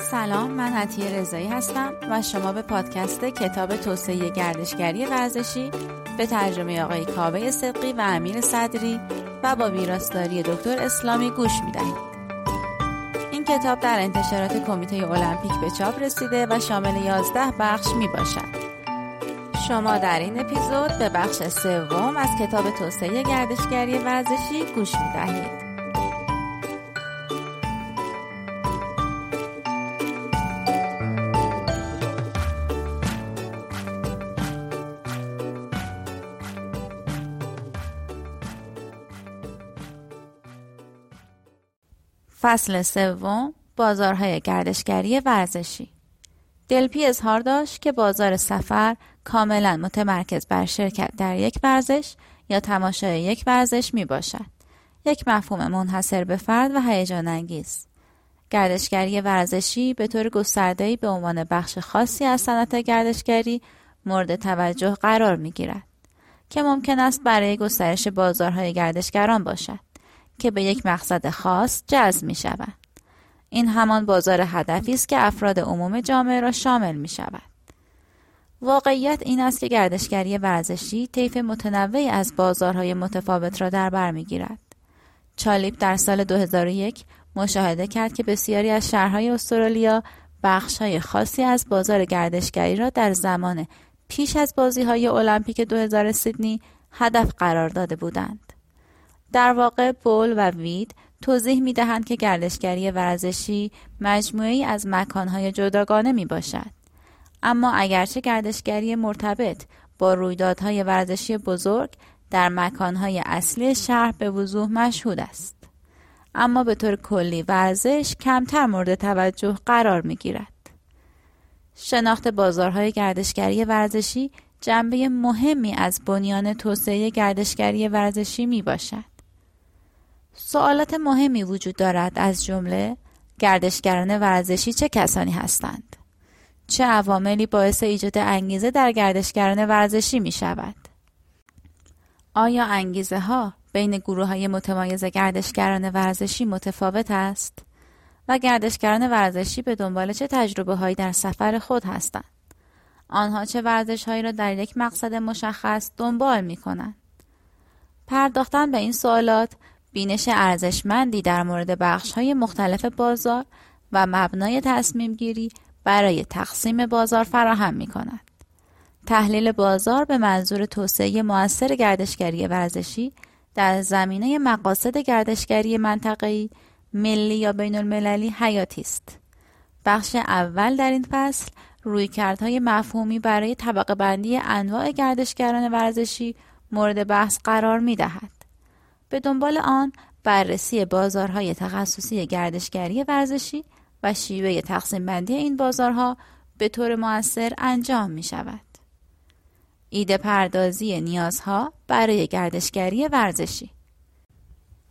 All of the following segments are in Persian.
سلام من عطیه رضایی هستم و شما به پادکست کتاب توسعه گردشگری ورزشی به ترجمه آقای کاوه صدقی و امیر صدری و با ویراستاری دکتر اسلامی گوش می‌دهید این کتاب در انتشارات کمیته المپیک به چاپ رسیده و شامل 11 بخش می باشد. شما در این اپیزود به بخش سوم از کتاب توسعه گردشگری ورزشی گوش می دهید. فصل سوم بازارهای گردشگری ورزشی دلپی اظهار داشت که بازار سفر کاملا متمرکز بر شرکت در یک ورزش یا تماشای یک ورزش می باشد. یک مفهوم منحصر به فرد و هیجان انگیز. گردشگری ورزشی به طور گسترده‌ای به عنوان بخش خاصی از صنعت گردشگری مورد توجه قرار می گیرد که ممکن است برای گسترش بازارهای گردشگران باشد که به یک مقصد خاص جذب می شود. این همان بازار هدفی است که افراد عموم جامعه را شامل می شود. واقعیت این است که گردشگری ورزشی طیف متنوعی از بازارهای متفاوت را در بر می‌گیرد. چالیپ در سال 2001 مشاهده کرد که بسیاری از شهرهای استرالیا بخشهای خاصی از بازار گردشگری را در زمان پیش از بازی های المپیک 2000 سیدنی هدف قرار داده بودند. در واقع بول و وید توضیح می دهند که گردشگری ورزشی مجموعی از مکانهای جداگانه می باشد. اما اگرچه گردشگری مرتبط با رویدادهای ورزشی بزرگ در مکانهای اصلی شهر به وضوح مشهود است. اما به طور کلی ورزش کمتر مورد توجه قرار می گیرد. شناخت بازارهای گردشگری ورزشی جنبه مهمی از بنیان توسعه گردشگری ورزشی می باشد. سوالات مهمی وجود دارد از جمله گردشگران ورزشی چه کسانی هستند؟ چه عواملی باعث ایجاد انگیزه در گردشگران ورزشی می شود؟ آیا انگیزه ها بین گروه های متمایز گردشگران ورزشی متفاوت است؟ و گردشگران ورزشی به دنبال چه تجربه هایی در سفر خود هستند؟ آنها چه ورزش هایی را در یک مقصد مشخص دنبال می کنند؟ پرداختن به این سوالات بینش ارزشمندی در مورد بخش های مختلف بازار و مبنای تصمیم گیری برای تقسیم بازار فراهم می کند. تحلیل بازار به منظور توسعه موثر گردشگری ورزشی در زمینه مقاصد گردشگری منطقه‌ای ملی یا بین المللی حیاتی است. بخش اول در این فصل رویکردهای مفهومی برای طبقه بندی انواع گردشگران ورزشی مورد بحث قرار می دهد. به دنبال آن بررسی بازارهای تخصصی گردشگری ورزشی و شیوه تقسیم بندی این بازارها به طور موثر انجام می شود. ایده پردازی نیازها برای گردشگری ورزشی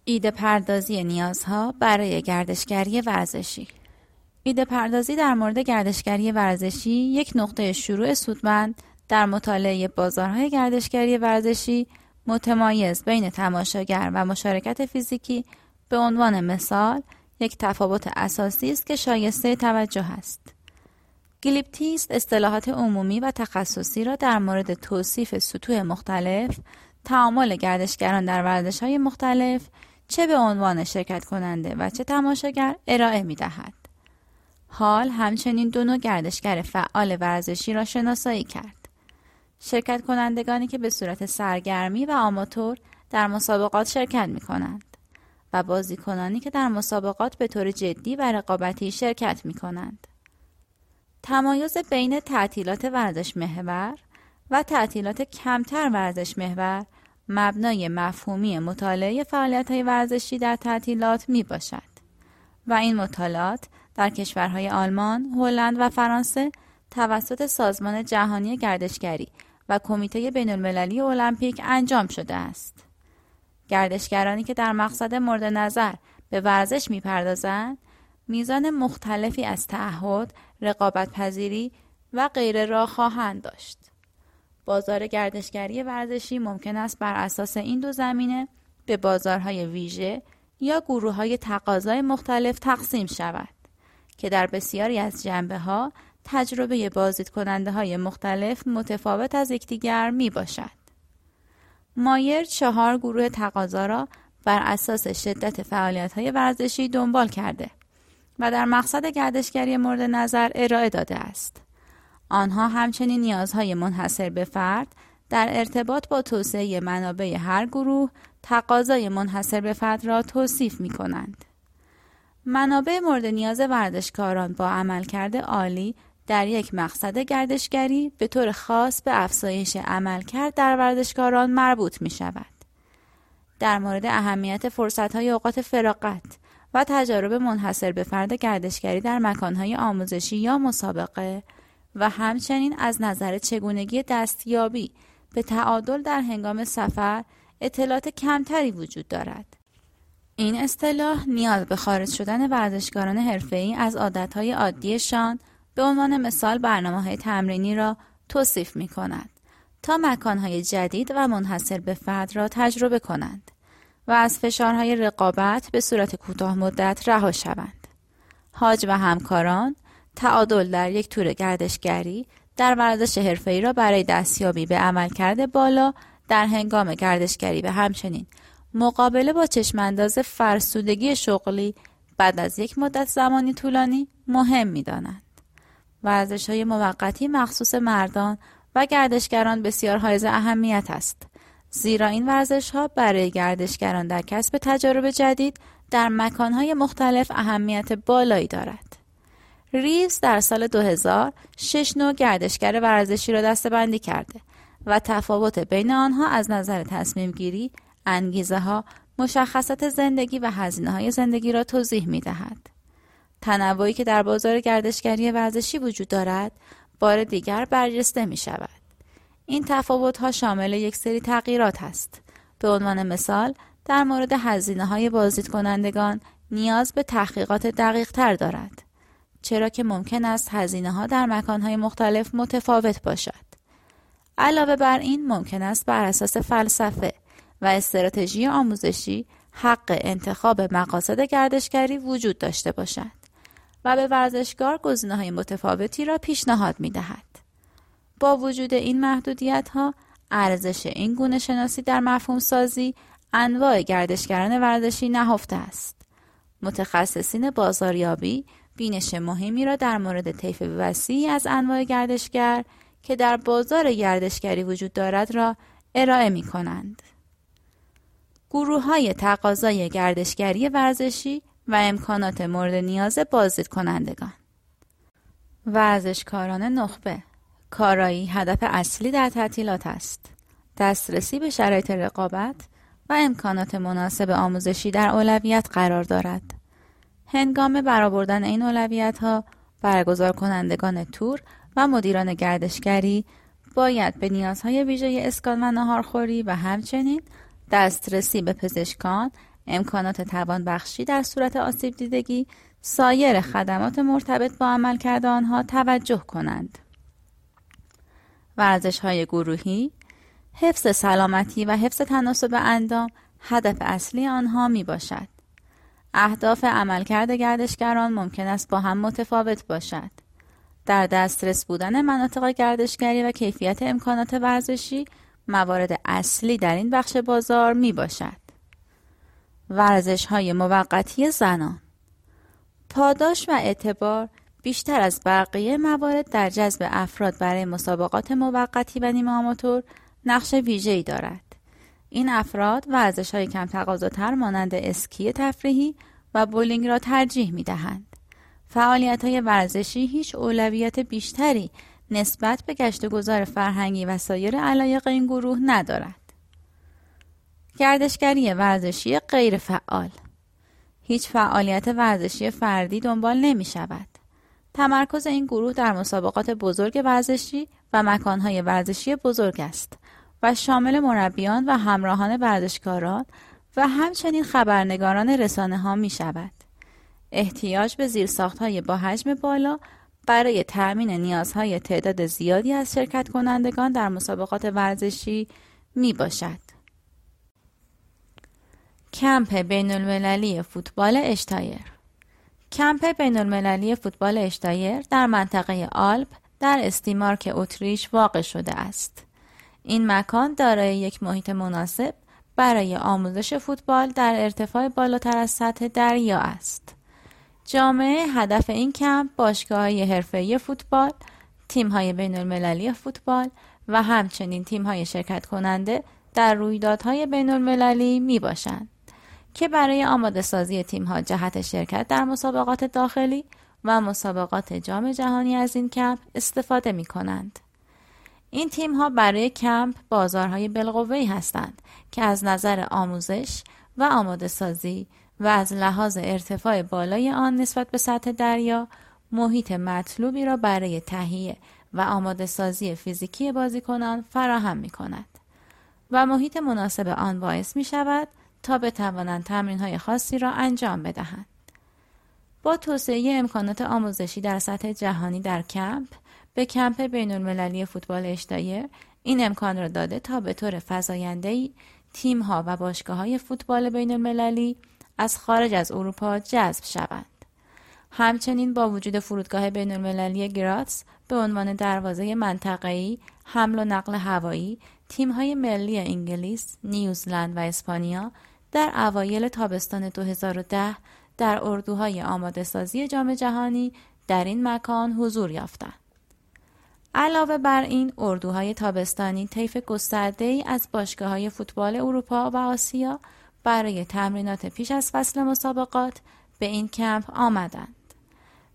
ایده پردازی نیازها برای گردشگری ورزشی ایده پردازی در مورد گردشگری ورزشی یک نقطه شروع سودمند در مطالعه بازارهای گردشگری ورزشی متمایز بین تماشاگر و مشارکت فیزیکی به عنوان مثال یک تفاوت اساسی است که شایسته توجه است. گلیپتیست اصطلاحات عمومی و تخصصی را در مورد توصیف سطوح مختلف، تعامل گردشگران در ورزش های مختلف، چه به عنوان شرکت کننده و چه تماشاگر ارائه می دهد. حال همچنین دو نوع گردشگر فعال ورزشی را شناسایی کرد. شرکت کنندگانی که به صورت سرگرمی و آماتور در مسابقات شرکت می کنند و بازیکنانی که در مسابقات به طور جدی و رقابتی شرکت می کنند. تمایز بین تعطیلات ورزش محور و تعطیلات کمتر ورزش محور مبنای مفهومی مطالعه فعالیت های ورزشی در تعطیلات می باشد و این مطالعات در کشورهای آلمان، هلند و فرانسه توسط سازمان جهانی گردشگری و کمیته بین المللی المپیک انجام شده است. گردشگرانی که در مقصد مورد نظر به ورزش می‌پردازند میزان مختلفی از تعهد، رقابت پذیری و غیره را خواهند داشت. بازار گردشگری ورزشی ممکن است بر اساس این دو زمینه به بازارهای ویژه یا گروه های تقاضای مختلف تقسیم شود که در بسیاری از جنبه ها تجربه بازدید کننده های مختلف متفاوت از یکدیگر می باشد. مایر چهار گروه تقاضا را بر اساس شدت فعالیت های ورزشی دنبال کرده و در مقصد گردشگری مورد نظر ارائه داده است. آنها همچنین نیازهای منحصر به فرد در ارتباط با توسعه منابع هر گروه تقاضای منحصر به فرد را توصیف می کنند. منابع مورد نیاز ورزشکاران با عملکرد عالی در یک مقصد گردشگری به طور خاص به افزایش عملکرد در ورزشکاران مربوط می شود. در مورد اهمیت فرصتهای اوقات فراغت و تجارب منحصر به فرد گردشگری در مکانهای آموزشی یا مسابقه و همچنین از نظر چگونگی دستیابی به تعادل در هنگام سفر اطلاعات کمتری وجود دارد. این اصطلاح نیاز به خارج شدن ورزشکاران حرفه‌ای از عادتهای عادیشان به عنوان مثال برنامه های تمرینی را توصیف می کند تا مکانهای جدید و منحصر به فرد را تجربه کنند و از فشارهای رقابت به صورت کوتاه مدت رها شوند. حاج و همکاران تعادل در یک تور گردشگری در ورزش حرفه‌ای را برای دستیابی به عملکرد بالا در هنگام گردشگری به همچنین مقابله با چشمانداز فرسودگی شغلی بعد از یک مدت زمانی طولانی مهم می دانند. ورزش های موقتی مخصوص مردان و گردشگران بسیار حائز اهمیت است. زیرا این ورزش ها برای گردشگران در کسب تجارب جدید در مکانهای مختلف اهمیت بالایی دارد. ریوز در سال 2000 شش نوع گردشگر ورزشی را دستبندی کرده و تفاوت بین آنها از نظر تصمیم گیری، انگیزه ها، مشخصات زندگی و هزینه های زندگی را توضیح می دهد. تنوعی که در بازار گردشگری ورزشی وجود دارد، بار دیگر برجسته می شود. این تفاوت ها شامل یک سری تغییرات است. به عنوان مثال، در مورد هزینه های بازدید کنندگان نیاز به تحقیقات دقیق تر دارد. چرا که ممکن است هزینه ها در مکان های مختلف متفاوت باشد. علاوه بر این ممکن است بر اساس فلسفه و استراتژی آموزشی حق انتخاب مقاصد گردشگری وجود داشته باشد و به ورزشکار گزینه های متفاوتی را پیشنهاد می دهد. با وجود این محدودیت ها ارزش این گونه شناسی در مفهوم سازی انواع گردشگران ورزشی نهفته است. متخصصین بازاریابی بینش مهمی را در مورد طیف وسیعی از انواع گردشگر که در بازار گردشگری وجود دارد را ارائه می کنند. گروه های تقاضای گردشگری ورزشی و امکانات مورد نیاز بازدید کنندگان ورزشکاران نخبه کارایی هدف اصلی در تعطیلات است. دسترسی به شرایط رقابت و امکانات مناسب آموزشی در اولویت قرار دارد. هنگام برآوردن این اولویت ها برگزار کنندگان تور و مدیران گردشگری باید به نیازهای ویژه اسکان و نهارخوری و همچنین دسترسی به پزشکان، امکانات توانبخشی در صورت آسیب دیدگی، سایر خدمات مرتبط با عملکرد آنها توجه کنند. ورزش های گروهی، حفظ سلامتی و حفظ تناسب اندام هدف اصلی آنها می باشد. اهداف عملکرد گردشگران ممکن است با هم متفاوت باشد. در دسترس بودن مناطق گردشگری و کیفیت امکانات ورزشی موارد اصلی در این بخش بازار می باشد. ورزش های موقتی زنان پاداش و اعتبار بیشتر از بقیه موارد در جذب افراد برای مسابقات موقتی و نیمه آماتور نقش ویژه‌ای دارد. این افراد ورزش های کم تقاضاتر مانند اسکی تفریحی و بولینگ را ترجیح می دهند. فعالیت های ورزشی هیچ اولویت بیشتری نسبت به گشت گذار فرهنگی و سایر علایق این گروه ندارد. گردشگری ورزشی غیر فعال هیچ فعالیت ورزشی فردی دنبال نمی شود. تمرکز این گروه در مسابقات بزرگ ورزشی و مکانهای ورزشی بزرگ است و شامل مربیان و همراهان ورزشکاران و همچنین خبرنگاران رسانه ها می شود. احتیاج به زیرساخت های با حجم بالا برای تأمین نیازهای تعداد زیادی از شرکت کنندگان در مسابقات ورزشی می باشد. کمپ بین المللی فوتبال اشتایر کمپ بین المللی فوتبال اشتایر در منطقه آلپ در استیمارک اتریش واقع شده است. این مکان دارای یک محیط مناسب برای آموزش فوتبال در ارتفاع بالاتر از سطح دریا است. جامعه هدف این کمپ باشگاه های حرفه‌ای فوتبال، تیم های بین المللی فوتبال و همچنین تیم های شرکت کننده در رویدادهای بین المللی می باشند که برای آماده سازی تیم ها جهت شرکت در مسابقات داخلی و مسابقات جام جهانی از این کمپ استفاده می کنند. این تیم ها برای کمپ بازارهای بالقوه‌ای هستند که از نظر آموزش و آماده سازی و از لحاظ ارتفاع بالای آن نسبت به سطح دریا محیط مطلوبی را برای تهیه و آماده سازی فیزیکی بازیکنان فراهم می کند و محیط مناسب آن باعث می شود تا بتوانند تمرین های خاصی را انجام بدهند. با توسعه امکانات آموزشی در سطح جهانی در کمپ به کمپ بین المللی فوتبال اشتایر این امکان را داده تا به طور فضاینده‌ای تیم ها و باشگاه های فوتبال بین المللی از خارج از اروپا جذب شوند. همچنین با وجود فرودگاه بین المللی گراتس به عنوان دروازه منطقه‌ای حمل و نقل هوایی های ملی انگلیس، نیوزلند و اسپانیا در اوایل تابستان 2010 در اردوهای آماده سازی جام جهانی در این مکان حضور یافتند. علاوه بر این اردوهای تابستانی طیف گسترده ای از باشگاه های فوتبال اروپا و آسیا برای تمرینات پیش از فصل مسابقات به این کمپ آمدند.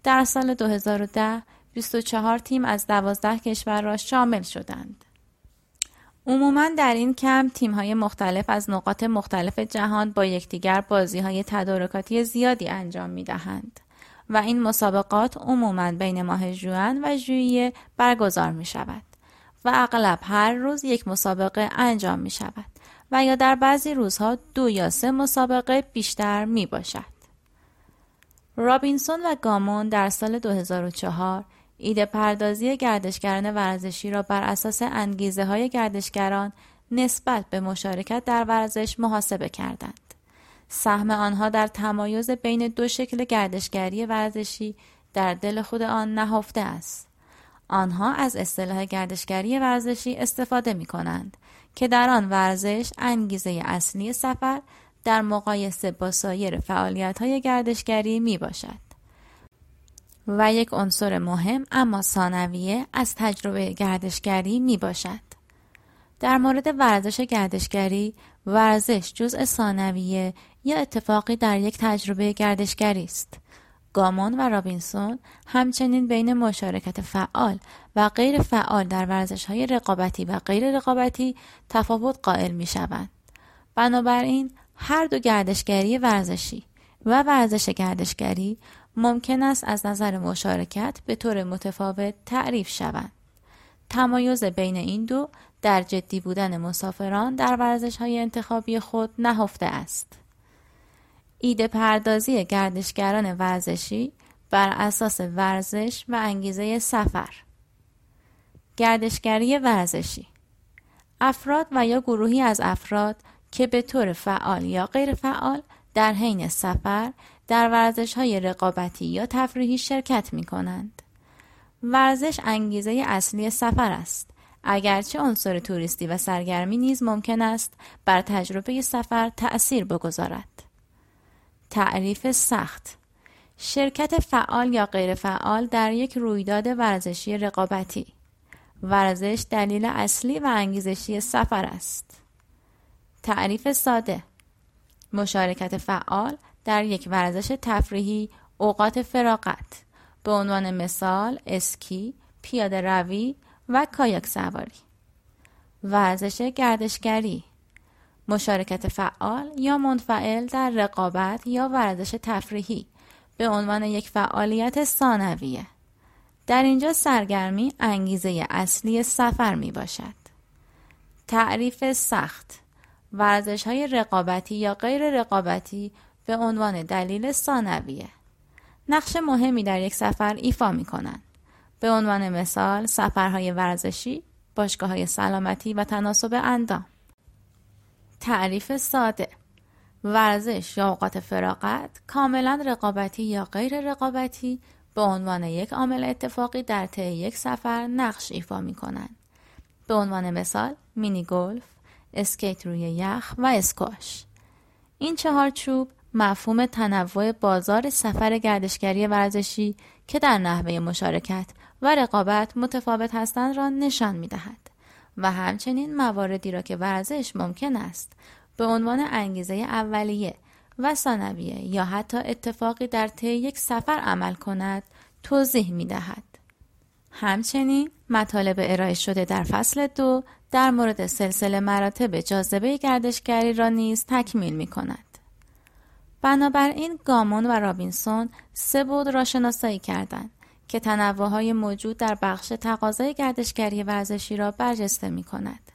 در سال 2010 24 تیم از 12 کشور را شامل شدند. عموما در این کمپ تیم های مختلف از نقاط مختلف جهان با یکدیگر بازی های تدارکاتی زیادی انجام می دهند و این مسابقات عموما بین ماه جوان و ژوئیه برگزار می شود و اغلب هر روز یک مسابقه انجام می شود و یا در بعضی روزها دو یا سه مسابقه بیشتر می باشد. رابینسون و گامون در سال 2004 ایده پردازی گردشگران ورزشی را بر اساس انگیزه های گردشگران نسبت به مشارکت در ورزش محاسبه کردند. سهم آنها در تمایز بین دو شکل گردشگری ورزشی در دل خود آن نهفته است. آنها از اصطلاح گردشگری ورزشی استفاده می کنند که در آن ورزش انگیزه اصلی سفر در مقایسه با سایر فعالیت های گردشگری می باشد. و یک عنصر مهم اما ثانویه از تجربه گردشگری می باشد. در مورد ورزش گردشگری ورزش جزء ثانویه یا اتفاقی در یک تجربه گردشگری است. گامون و رابینسون همچنین بین مشارکت فعال و غیر فعال در ورزش های رقابتی و غیر رقابتی تفاوت قائل می شوند. بنابراین هر دو گردشگری ورزشی و ورزش گردشگری ممکن است از نظر مشارکت به طور متفاوت تعریف شوند. تمایز بین این دو در جدی بودن مسافران در ورزش های انتخابی خود نهفته است. ایده پردازی گردشگران ورزشی بر اساس ورزش و انگیزه سفر گردشگری ورزشی افراد و یا گروهی از افراد که به طور فعال یا غیر فعال در حین سفر در ورزش های رقابتی یا تفریحی شرکت می کنند. ورزش انگیزه اصلی سفر است. اگرچه عنصر توریستی و سرگرمی نیز ممکن است بر تجربه سفر تأثیر بگذارد. تعریف سخت شرکت فعال یا غیر فعال در یک رویداد ورزشی رقابتی ورزش دلیل اصلی و انگیزشی سفر است. تعریف ساده مشارکت فعال در یک ورزش تفریحی اوقات فراغت. به عنوان مثال اسکی، پیاده روی و کایاک سواری. ورزش گردشگری. مشارکت فعال یا منفعل در رقابت یا ورزش تفریحی. به عنوان یک فعالیت ثانویه. در اینجا سرگرمی انگیزه اصلی سفر می باشد. تعریف سخت. ورزش های رقابتی یا غیر رقابتی به عنوان دلیل ثانویه نقش مهمی در یک سفر ایفا می کنند. به عنوان مثال سفرهای ورزشی، باشگاه های سلامتی و تناسب اندام. تعریف ساده ورزش یا اوقات فراغت کاملا رقابتی یا غیر رقابتی به عنوان یک عامل اتفاقی در طی یک سفر نقش ایفا می کنند. به عنوان مثال مینی گلف، اسکیت روی یخ و اسکواش. این چهار چوب مفهوم تنوع بازار سفر گردشگری ورزشی که در نحوه مشارکت و رقابت متفاوت هستند را نشان می دهد و همچنین مواردی را که ورزش ممکن است به عنوان انگیزه اولیه و ثانویه یا حتی اتفاقی در طی یک سفر عمل کند توضیح می دهد. همچنین مطالب ارائه شده در فصل دو در مورد سلسله مراتب جاذبه گردشگری را نیز تکمیل می کند. بنابراین گامون و رابینسون سه بود را شناسایی کردند که تنوع های موجود در بخش تقاضای گردشگری ورزشی را برجسته می کند.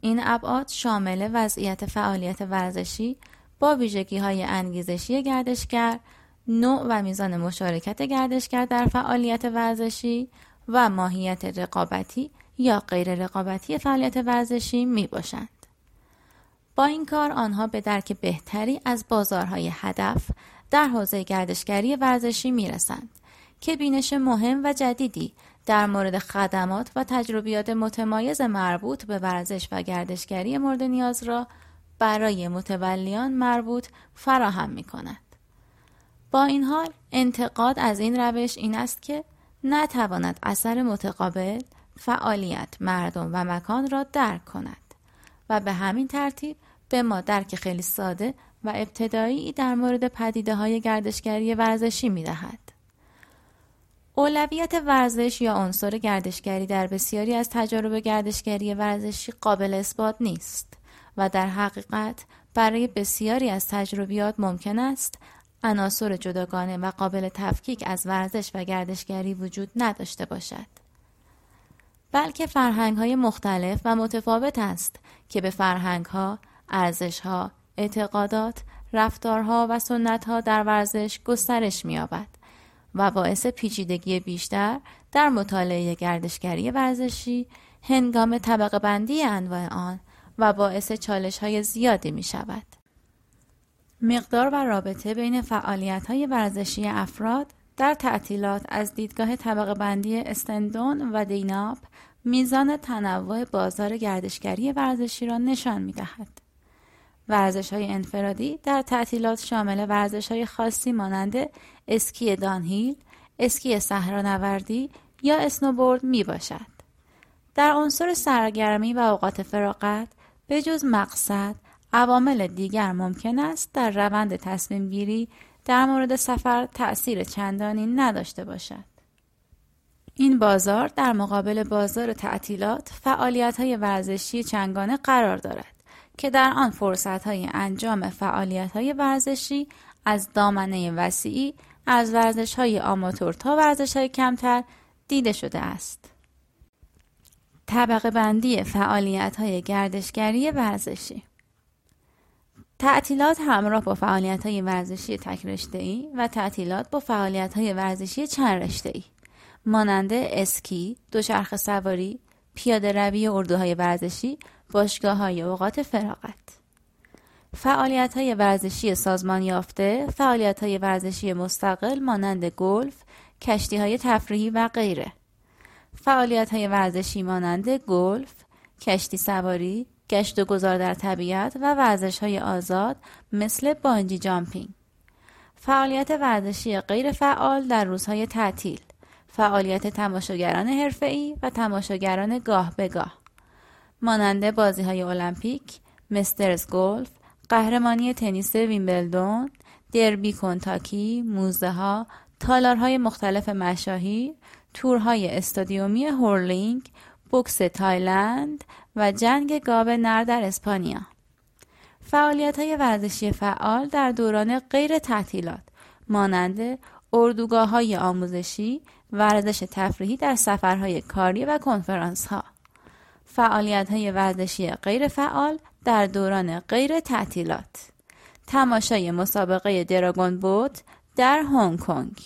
این ابعاد شامل وضعیت فعالیت ورزشی با ویژگی های انگیزشی گردشگر، نوع و میزان مشارکت گردشگر در فعالیت ورزشی و ماهیت رقابتی یا غیر رقابتی فعالیت ورزشی می باشند. با این کار آنها به درک بهتری از بازارهای هدف در حوزه گردشگری ورزشی می رسند که بینش مهم و جدیدی در مورد خدمات و تجربیات متمایز مربوط به ورزش و گردشگری مورد نیاز را برای متولیان مربوط فراهم می کند. با این حال انتقاد از این روش این است که نتواند اثر متقابل فعالیت مردم و مکان را درک کند و به همین ترتیب به ما درک خیلی ساده و ابتدایی در مورد پدیده های گردشگری ورزشی می دهد. اولویت ورزش یا عنصر گردشگری در بسیاری از تجارب گردشگری ورزشی قابل اثبات نیست و در حقیقت برای بسیاری از تجربیات ممکن است عناصر جداگانه و قابل تفکیک از ورزش و گردشگری وجود نداشته باشد. بلکه فرهنگ های مختلف و متفاوت است که به فرهنگ ها، ارزش ها، اعتقادات، رفتارها و سنت ها در ورزش گسترش می‌یابد و باعث پیچیدگی بیشتر در مطالعه گردشگری ورزشی هنگام طبقه بندی انواع آن و باعث چالش های زیادی می شود. مقدار و رابطه بین فعالیت های ورزشی افراد در تعطیلات از دیدگاه طبقه بندی استندون و دیناپ میزان تنوع بازار گردشگری ورزشی را نشان می دهد. ورزش های انفرادی در تعطیلات شامل ورزش های خاصی مانند اسکی دانهیل، اسکی صحرانوردی یا اسنوبورد می باشد. در عنصر سرگرمی و اوقات فراغت به جز مقصد عوامل دیگر ممکن است در روند تصمیم گیری در مورد سفر تأثیر چندانی نداشته باشد. این بازار در مقابل بازار تعطیلات فعالیت های ورزشی چنگانه قرار دارد که در آن فرصت های انجام فعالیت های ورزشی از دامنه وسیعی از ورزش های آماتور تا ورزش های کمتر دیده شده است. طبقه بندی فعالیت های گردشگری ورزشی تعطیلات همراه با فعالیت های ورزشی تک ای و تعطیلات با فعالیت های ورزشی چند رشته ای مانند اسکی، دوچرخه سواری، پیاده روی اردوهای ورزشی، باشگاه های اوقات فراغت. فعالیت های ورزشی سازمان یافته، فعالیت های ورزشی مستقل مانند گلف، کشتی های تفریحی و غیره. فعالیت های ورزشی مانند گلف، کشتی سواری، گشت و گذار در طبیعت و ورزش های آزاد مثل بانجی جامپینگ. فعالیت ورزشی غیر فعال در روزهای تعطیل. فعالیت تماشاگران حرفه‌ای و تماشاگران گاه به گاه. مانند بازی های المپیک، مسترز گلف، قهرمانی تنیس ویمبلدون، دربی کنتاکی، موزه ها، تالارهای مختلف مشاهیر، تورهای استادیومی هورلینگ، بوکس تایلند و جنگ گاو نر در اسپانیا. فعالیت های ورزشی فعال در دوران غیر تعطیلات مانند اردوگاه های آموزشی، ورزش تفریحی در سفرهای کاری و کنفرانس ها. فعالیت های ورزشی غیر فعال در دوران غیر تعطیلات. تماشای مسابقه دراگون بوت در هنگ کنگ.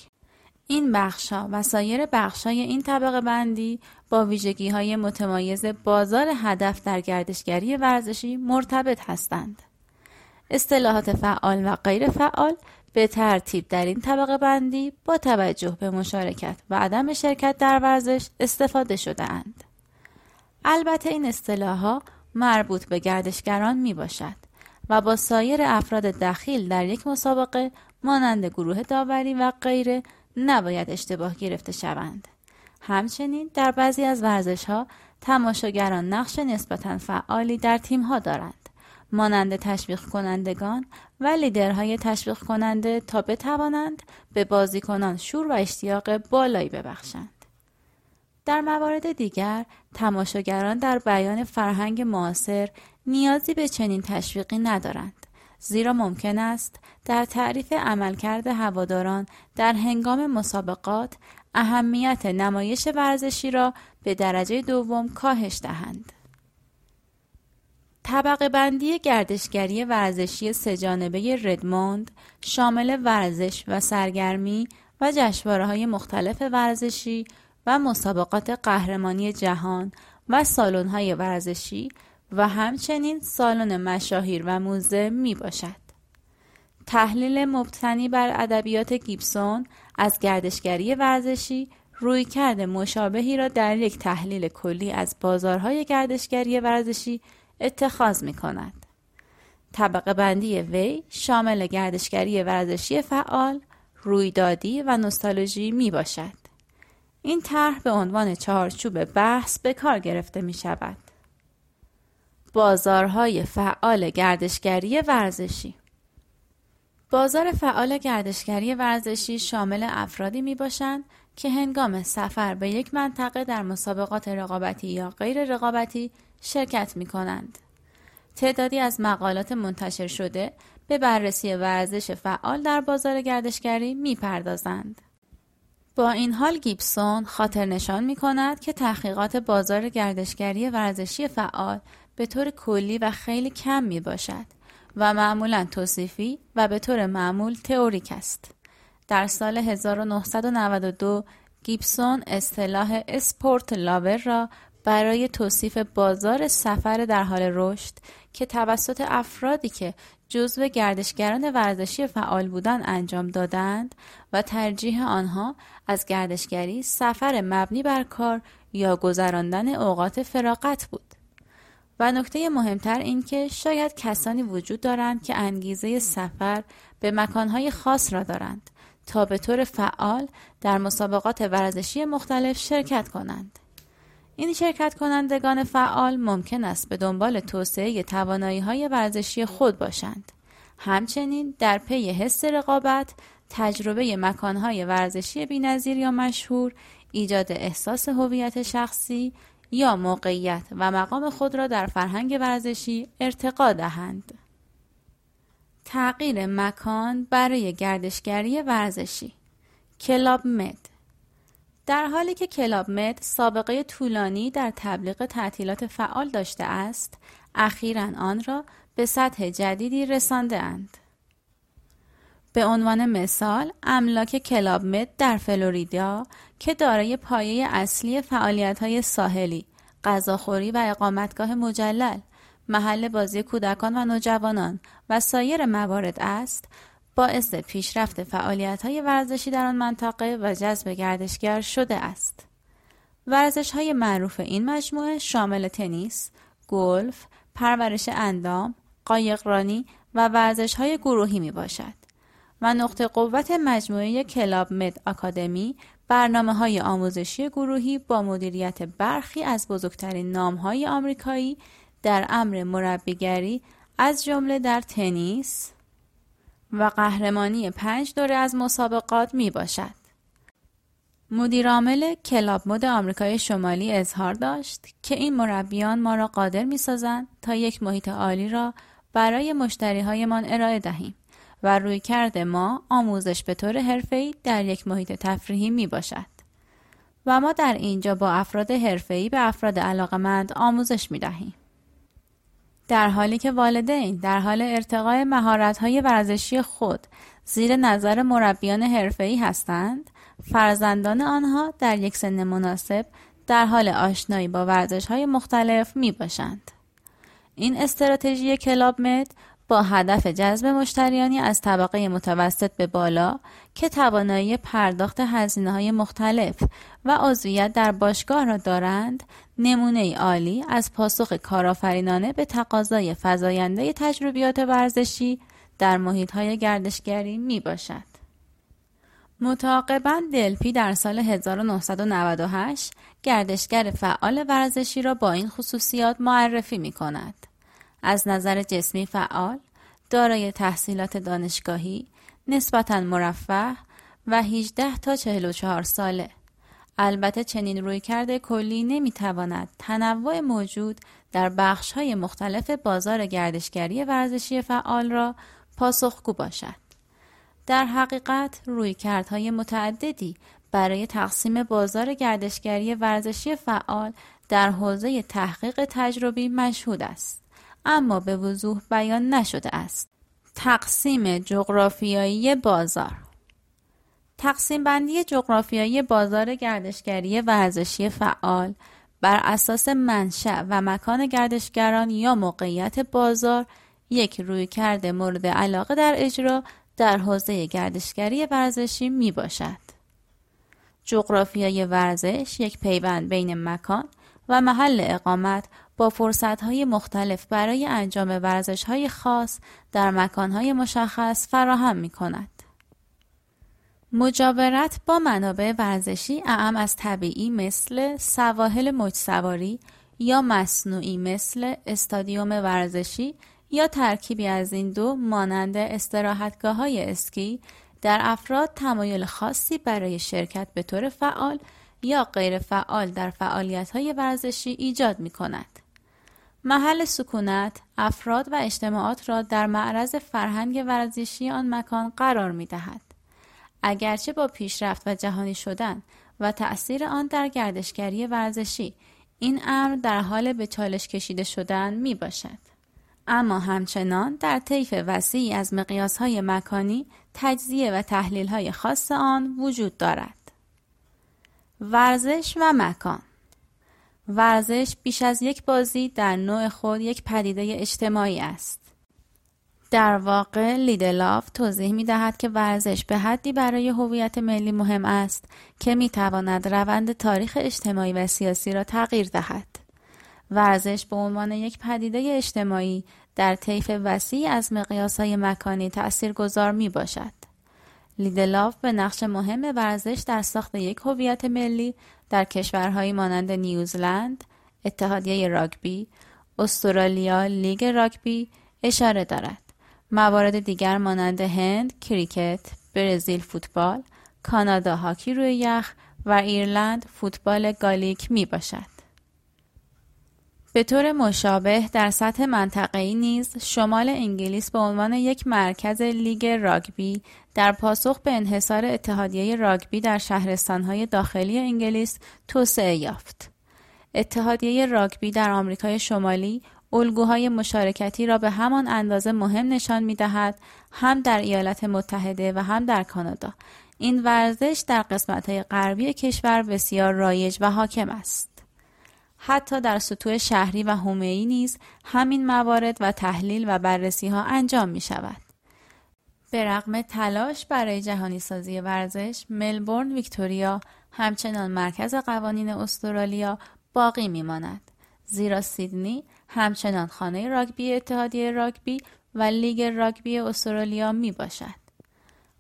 این بخشها و سایر بخشهای این طبقه بندی با ویژگی های متمایز بازار هدف در گردشگری ورزشی مرتبط هستند. اصطلاحات فعال و غیر فعال به ترتیب در این طبقه بندی با توجه به مشارکت و عدم شرکت در ورزش استفاده شده اند. البته این اصطلاح مربوط به گردشگران می باشد و با سایر افراد دخیل در یک مسابقه مانند گروه داوری و غیره نباید اشتباه گرفته شوند. همچنین در بعضی از ورزش ها تماشاگران نقش نسبتا فعالی در تیم ها دارند. مانند تشویق کنندگان و لیدرهای تشویق کننده تا بتوانند به بازیکنان شور و اشتیاق بالایی ببخشند. در موارد دیگر تماشاگران در بیان فرهنگ معاصر نیازی به چنین تشویقی ندارند زیرا ممکن است در تعریف عملکرد هواداران در هنگام مسابقات اهمیت نمایش ورزشی را به درجه دوم کاهش دهند. طبقه بندی گردشگری ورزشی سهجانبه ردموند شامل ورزش و سرگرمی و جشنواره های مختلف ورزشی و مسابقات قهرمانی جهان و سالن های ورزشی و همچنین سالن مشاهیر و موزه می باشد. تحلیل مبتنی بر ادبیات گیبسون از گردشگری ورزشی روی کرده مشابهی را در یک تحلیل کلی از بازارهای گردشگری ورزشی اتخاذ می کند. طبقه بندی وی شامل گردشگری ورزشی فعال، رویدادی و نوستالژی می باشد. این طرح به عنوان چهارچوب بحث به کار گرفته می شود. بازارهای فعال گردشگری ورزشی بازار فعال گردشگری ورزشی شامل افرادی می باشند که هنگام سفر به یک منطقه در مسابقات رقابتی یا غیر رقابتی شرکت می کنند. تعدادی از مقالات منتشر شده به بررسی ورزش فعال در بازار گردشگری می پردازند. با این حال گیبسون خاطر نشان می کند که تحقیقات بازار گردشگری ورزشی فعال به طور کلی و خیلی کم می باشد و معمولا توصیفی و به طور معمول تئوریک است. در سال 1992 گیبسون اصطلاح اسپورت لاور را برای توصیف بازار سفر در حال رشد که توسط افرادی که جزو گردشگران ورزشی فعال بودن انجام دادند و ترجیح آنها از گردشگری سفر مبنی بر کار یا گذراندن اوقات فراغت بود. و نکته مهمتر این که شاید کسانی وجود دارند که انگیزه سفر به مکانهای خاص را دارند تا به طور فعال در مسابقات ورزشی مختلف شرکت کنند. این شرکت کنندگان فعال ممکن است به دنبال توسعه توانایی های ورزشی خود باشند. همچنین در پی حس رقابت، تجربه مکانهای ورزشی بینظیر یا مشهور، ایجاد احساس هویت شخصی یا موقعیت و مقام خود را در فرهنگ ورزشی ارتقا دهند. تغییر مکان برای گردشگری ورزشی Club Med در حالی که Club Med سابقه طولانی در تبلیغ تعطیلات فعال داشته است، اخیرا آن را به سطح جدیدی رسانده اند. به عنوان مثال املاک Club Med در فلوریدا که دارای پایه اصلی فعالیت های ساحلی، غذاخوری و اقامتگاه مجلل، محل بازی کودکان و نوجوانان و سایر موارد است، باعث پیشرفت فعالیت های ورزشی در آن منطقه و جذب گردشگر شده است. ورزش های معروف این مجموعه شامل تنیس، گلف، پرورش اندام، قایقرانی و ورزش های گروهی می باشد. و نقطه قوت مجموعه کلاب مد آکادمی برنامه های آموزشی گروهی با مدیریت برخی از بزرگترین نام های آمریکایی در امر مربیگری از جمله در تنیس و قهرمانی پنج دوره از مسابقات می باشد. مدیرعامل کلاب مد آمریکای شمالی اظهار داشت که این مربیان ما را قادر می سازند تا یک محیط عالی را برای مشتری هایمان ارائه دهیم. و روی کرده ما آموزش به طور حرفه‌ای در یک محیط تفریحی می باشد. و ما در اینجا با افراد حرفه‌ای به افراد علاقمند آموزش می دهیم. در حالی که والدین در حال ارتقای مهارت‌های ورزشی خود زیر نظر مربیان حرفه‌ای هستند، فرزندان آنها در یک سن مناسب در حال آشنایی با ورزش‌های مختلف می باشند. این استراتژی کلاب مد با هدف جذب مشتریانی از طبقه متوسط به بالا که توانایی پرداخت هزینه های مختلف و عضویت در باشگاه را دارند نمونه عالی از پاسخ کارآفرینانه به تقاضای فزاینده تجربیات ورزشی در محیط های گردشگری می باشد. متعاقبا دلپی در سال 1998 گردشگر فعال ورزشی را با این خصوصیات معرفی می کند. از نظر جسمی فعال، دارای تحصیلات دانشگاهی، نسبتا مرفه و 18 تا 44 ساله. البته چنین روی کرده کلی نمی تواند تنوع موجود در بخش های مختلف بازار گردشگری ورزشی فعال را پاسخگو باشد. در حقیقت رویکردهای متعددی برای تقسیم بازار گردشگری ورزشی فعال در حوزه تحقیق تجربی مشهود است اما به وضوح بیان نشده است تقسیم جغرافیایی بازار تقسیم بندی جغرافیایی بازار گردشگری ورزشی فعال بر اساس منشأ و مکان گردشگران یا موقعیت بازار یک رویکرد مورد علاقه در اجرا در حوزه گردشگری ورزشی می باشد. جغرافیای ورزش یک پیوند بین مکان و محل اقامت با فرصتهای مختلف برای انجام ورزشهای خاص در مکانهای مشخص فراهم می کند. مجاورت با منابع ورزشی اعم از طبیعی مثل سواحل مجسواری یا مصنوعی مثل استادیوم ورزشی یا ترکیبی از این دو مانند استراحتگاه های اسکی در افراد تمایل خاصی برای شرکت به طور فعال یا غیر فعال در فعالیت های ورزشی ایجاد می کند. محل سکونت افراد و اجتماعات را در معرض فرهنگ ورزشی آن مکان قرار می دهد. اگرچه با پیشرفت و جهانی شدن و تأثیر آن در گردشگری ورزشی این امر در حال به چالش کشیده شدن می باشد. اما همچنان در طیف وسیعی از مقیاسهای مکانی تجزیه و تحلیلهای خاص آن وجود دارد. ورزش و مکان ورزش بیش از یک بازی در نوع خود یک پدیده اجتماعی است. در واقع لیدلاف توضیح می دهد که ورزش به حدی برای هویت ملی مهم است که می تواند روند تاریخ اجتماعی و سیاسی را تغییر دهد. ورزش به عنوان یک پدیده اجتماعی در طیف وسیع از های مکانی گذار می باشد. لیدلاف به نقش مهم ورزش در ساخت یک هویت ملی در کشورهایی مانند نیوزلند، اتحادیه راگبی، استرالیا لیگ راگبی اشاره دارد. موارد دیگر مانند هند، کریکت، برزیل فوتبال، کانادا هاکی روی یخ و ایرلند فوتبال گالیک می باشد. به طور مشابه در سطح منطقه‌ای نیز شمال انگلیس به عنوان یک مرکز لیگ راگبی در پاسخ به انحصار اتحادیه راگبی در شهرستانهای داخلی انگلیس توسعه یافت. اتحادیه راگبی در آمریکای شمالی الگوهای مشارکتی را به همان اندازه مهم نشان می دهد هم در ایالات متحده و هم در کانادا. این ورزش در قسمت‌های غربی کشور بسیار رایج و حاکم است. حتی در سطوح شهری و حومه‌ای نیز همین موارد و تحلیل و بررسی ها انجام می شود. به رغم تلاش برای جهانی سازی ورزش، ملبورن ویکتوریا همچنان مرکز قوانین استرالیا باقی می ماند. زیرا سیدنی همچنان خانه راگبی اتحادیه راگبی و لیگ راگبی استرالیا می باشد.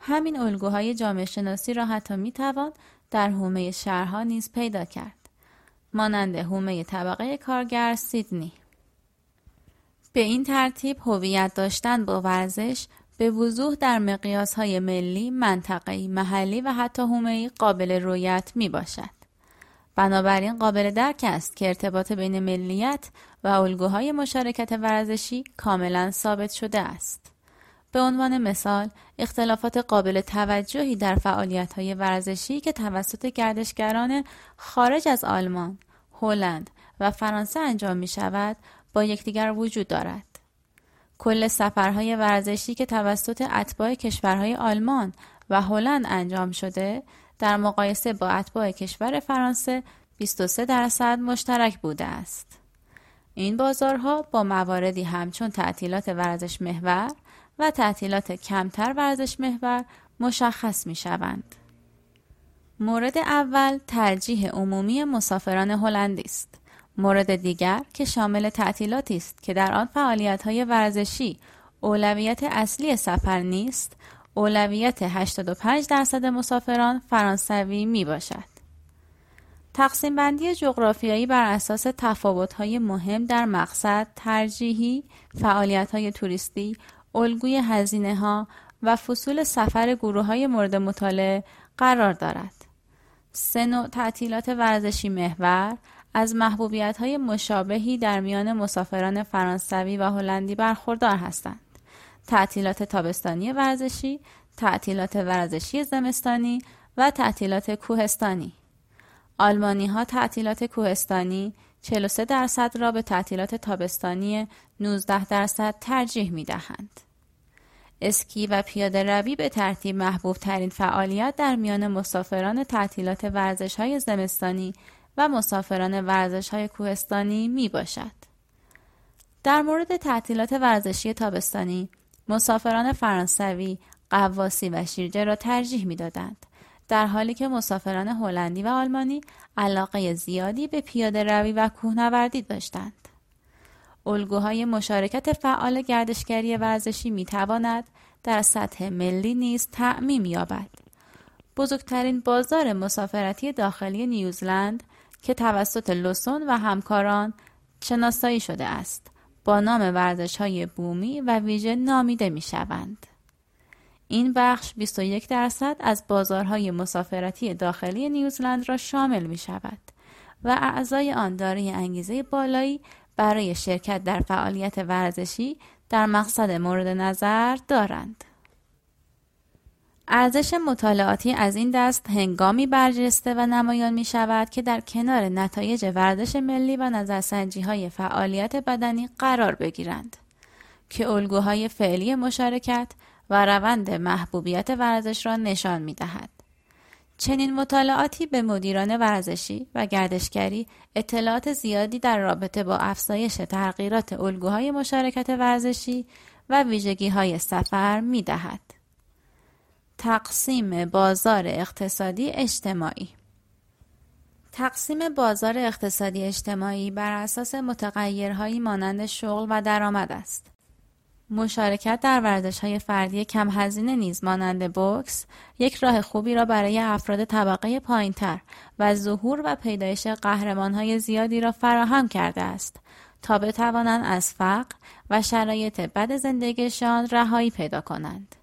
همین الگوهای جامعه شناسی را حتی می توان در حومه شهرها نیز پیدا کرد. مانند حومه طبقه کارگر سیدنی به این ترتیب هویت داشتن با ورزش به وضوح در مقیاس های ملی، منطقه‌ای، محلی و حتی حومه‌ای قابل رویت می باشد. بنابراین قابل درک است که ارتباط بین ملیت و الگوهای مشارکت ورزشی کاملا ثابت شده است. به عنوان مثال، اختلافات قابل توجهی در فعالیت‌های ورزشی که توسط گردشگران خارج از آلمان، هلند و فرانسه انجام می شود با یکدیگر وجود دارد. کل سفرهای ورزشی که توسط اتباع کشورهای آلمان و هلند انجام شده در مقایسه با اتباع کشور فرانسه 23 درصد مشترک بوده است. این بازارها با مواردی همچون تعطیلات ورزش محور و تعطیلات کمتر ورزش محور مشخص می شوند. مورد اول ترجیح عمومی مسافران هلندی است. مورد دیگر که شامل تعطیلاتی است که در آن فعالیت‌های ورزشی اولویت اصلی سفر نیست، اولویت 85 درصد مسافران فرانسوی می باشد. تقسیم بندی جغرافیایی بر اساس تفاوت‌های مهم در مقصد، ترجیحی، فعالیت‌های توریستی، الگوی هزینه ها و فصول سفر گروه های مورد مطالعه قرار دارد. سه نوع تعطیلات ورزشی محور از محبوبیت های مشابهی در میان مسافران فرانسوی و هلندی برخوردار هستند. تعطیلات تابستانی ورزشی، تعطیلات ورزشی زمستانی و تعطیلات کوهستانی. آلمانی ها تعطیلات کوهستانی 43 درصد را به تعطیلات تابستانی 19 درصد ترجیح می دهند. اسکی و پیاده روی به ترتیب محبوب ترین فعالیت در میان مسافران تعطیلات ورزش های زمستانی و مسافران ورزش های کوهستانی می باشد. در مورد تعطیلات ورزشی تابستانی مسافران فرانسوی قواسی و شیرجه را ترجیح می دادند در حالی که مسافران هلندی و آلمانی علاقه زیادی به پیاده روی و کوهنوردی داشتند. الگوهای مشارکت فعال گردشگری ورزشی می تواند در سطح ملی نیز تعمیم یابد. بزرگترین بازار مسافرتی داخلی نیوزلند که توسط لوسون و همکاران شناسایی شده است با نام ورزش های بومی و ویژه نامیده می شوند. این بخش 21 درصد از بازارهای مسافرتی داخلی نیوزلند را شامل می شود و اعضای آن دارای انگیزه بالایی برای شرکت در فعالیت ورزشی در مقصد مورد نظر دارند. ارزش مطالعاتی از این دست هنگامی برجسته و نمایان می شود که در کنار نتایج ورزش ملی و نظرسنجی های فعالیت بدنی قرار بگیرند که الگوهای فعلی مشارکت و روند محبوبیت ورزش را نشان می دهد. چنین مطالعاتی به مدیران ورزشی و گردشگری اطلاعات زیادی در رابطه با افزایش تغییرات الگوهای مشارکت ورزشی و ویژگی های سفر می دهد. تقسیم بازار اقتصادی اجتماعی تقسیم بازار اقتصادی اجتماعی بر اساس متغیرهایی مانند شغل و درآمد است. مشارکت در ورزش های فردی کم هزینه نیز مانند بوکس یک راه خوبی را برای افراد طبقه پایینتر و ظهور و پیدایش قهرمان های زیادی را فراهم کرده است تا بتوانند از فقر و شرایط بد زندگیشان رهایی پیدا کنند.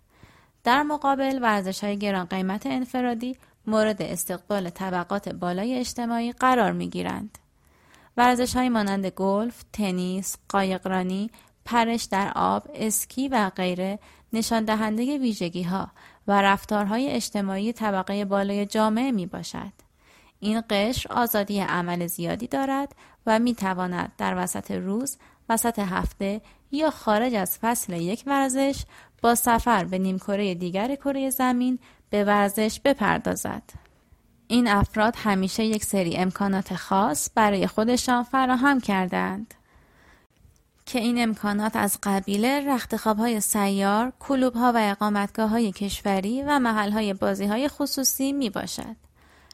در مقابل ورزش های گران قیمت انفرادی مورد استقبال طبقات بالای اجتماعی قرار می گیرند. ورزش های مانند گلف، تنیس، قایقرانی پرش در آب، اسکی و غیره نشان دهنده ویژگی ها و رفتارهای اجتماعی طبقه بالای جامعه می باشد. این قشر آزادی عمل زیادی دارد و می تواند در وسط روز، وسط هفته یا خارج از فصل یک ورزش با سفر به نیمکره دیگر کره زمین به ورزش بپردازد. این افراد همیشه یک سری امکانات خاص برای خودشان فراهم کردند. که این امکانات از قبیله رختخواب های سیار، کلوب ها و اقامتگاه های کشوری و محل های بازی های خصوصی می باشد.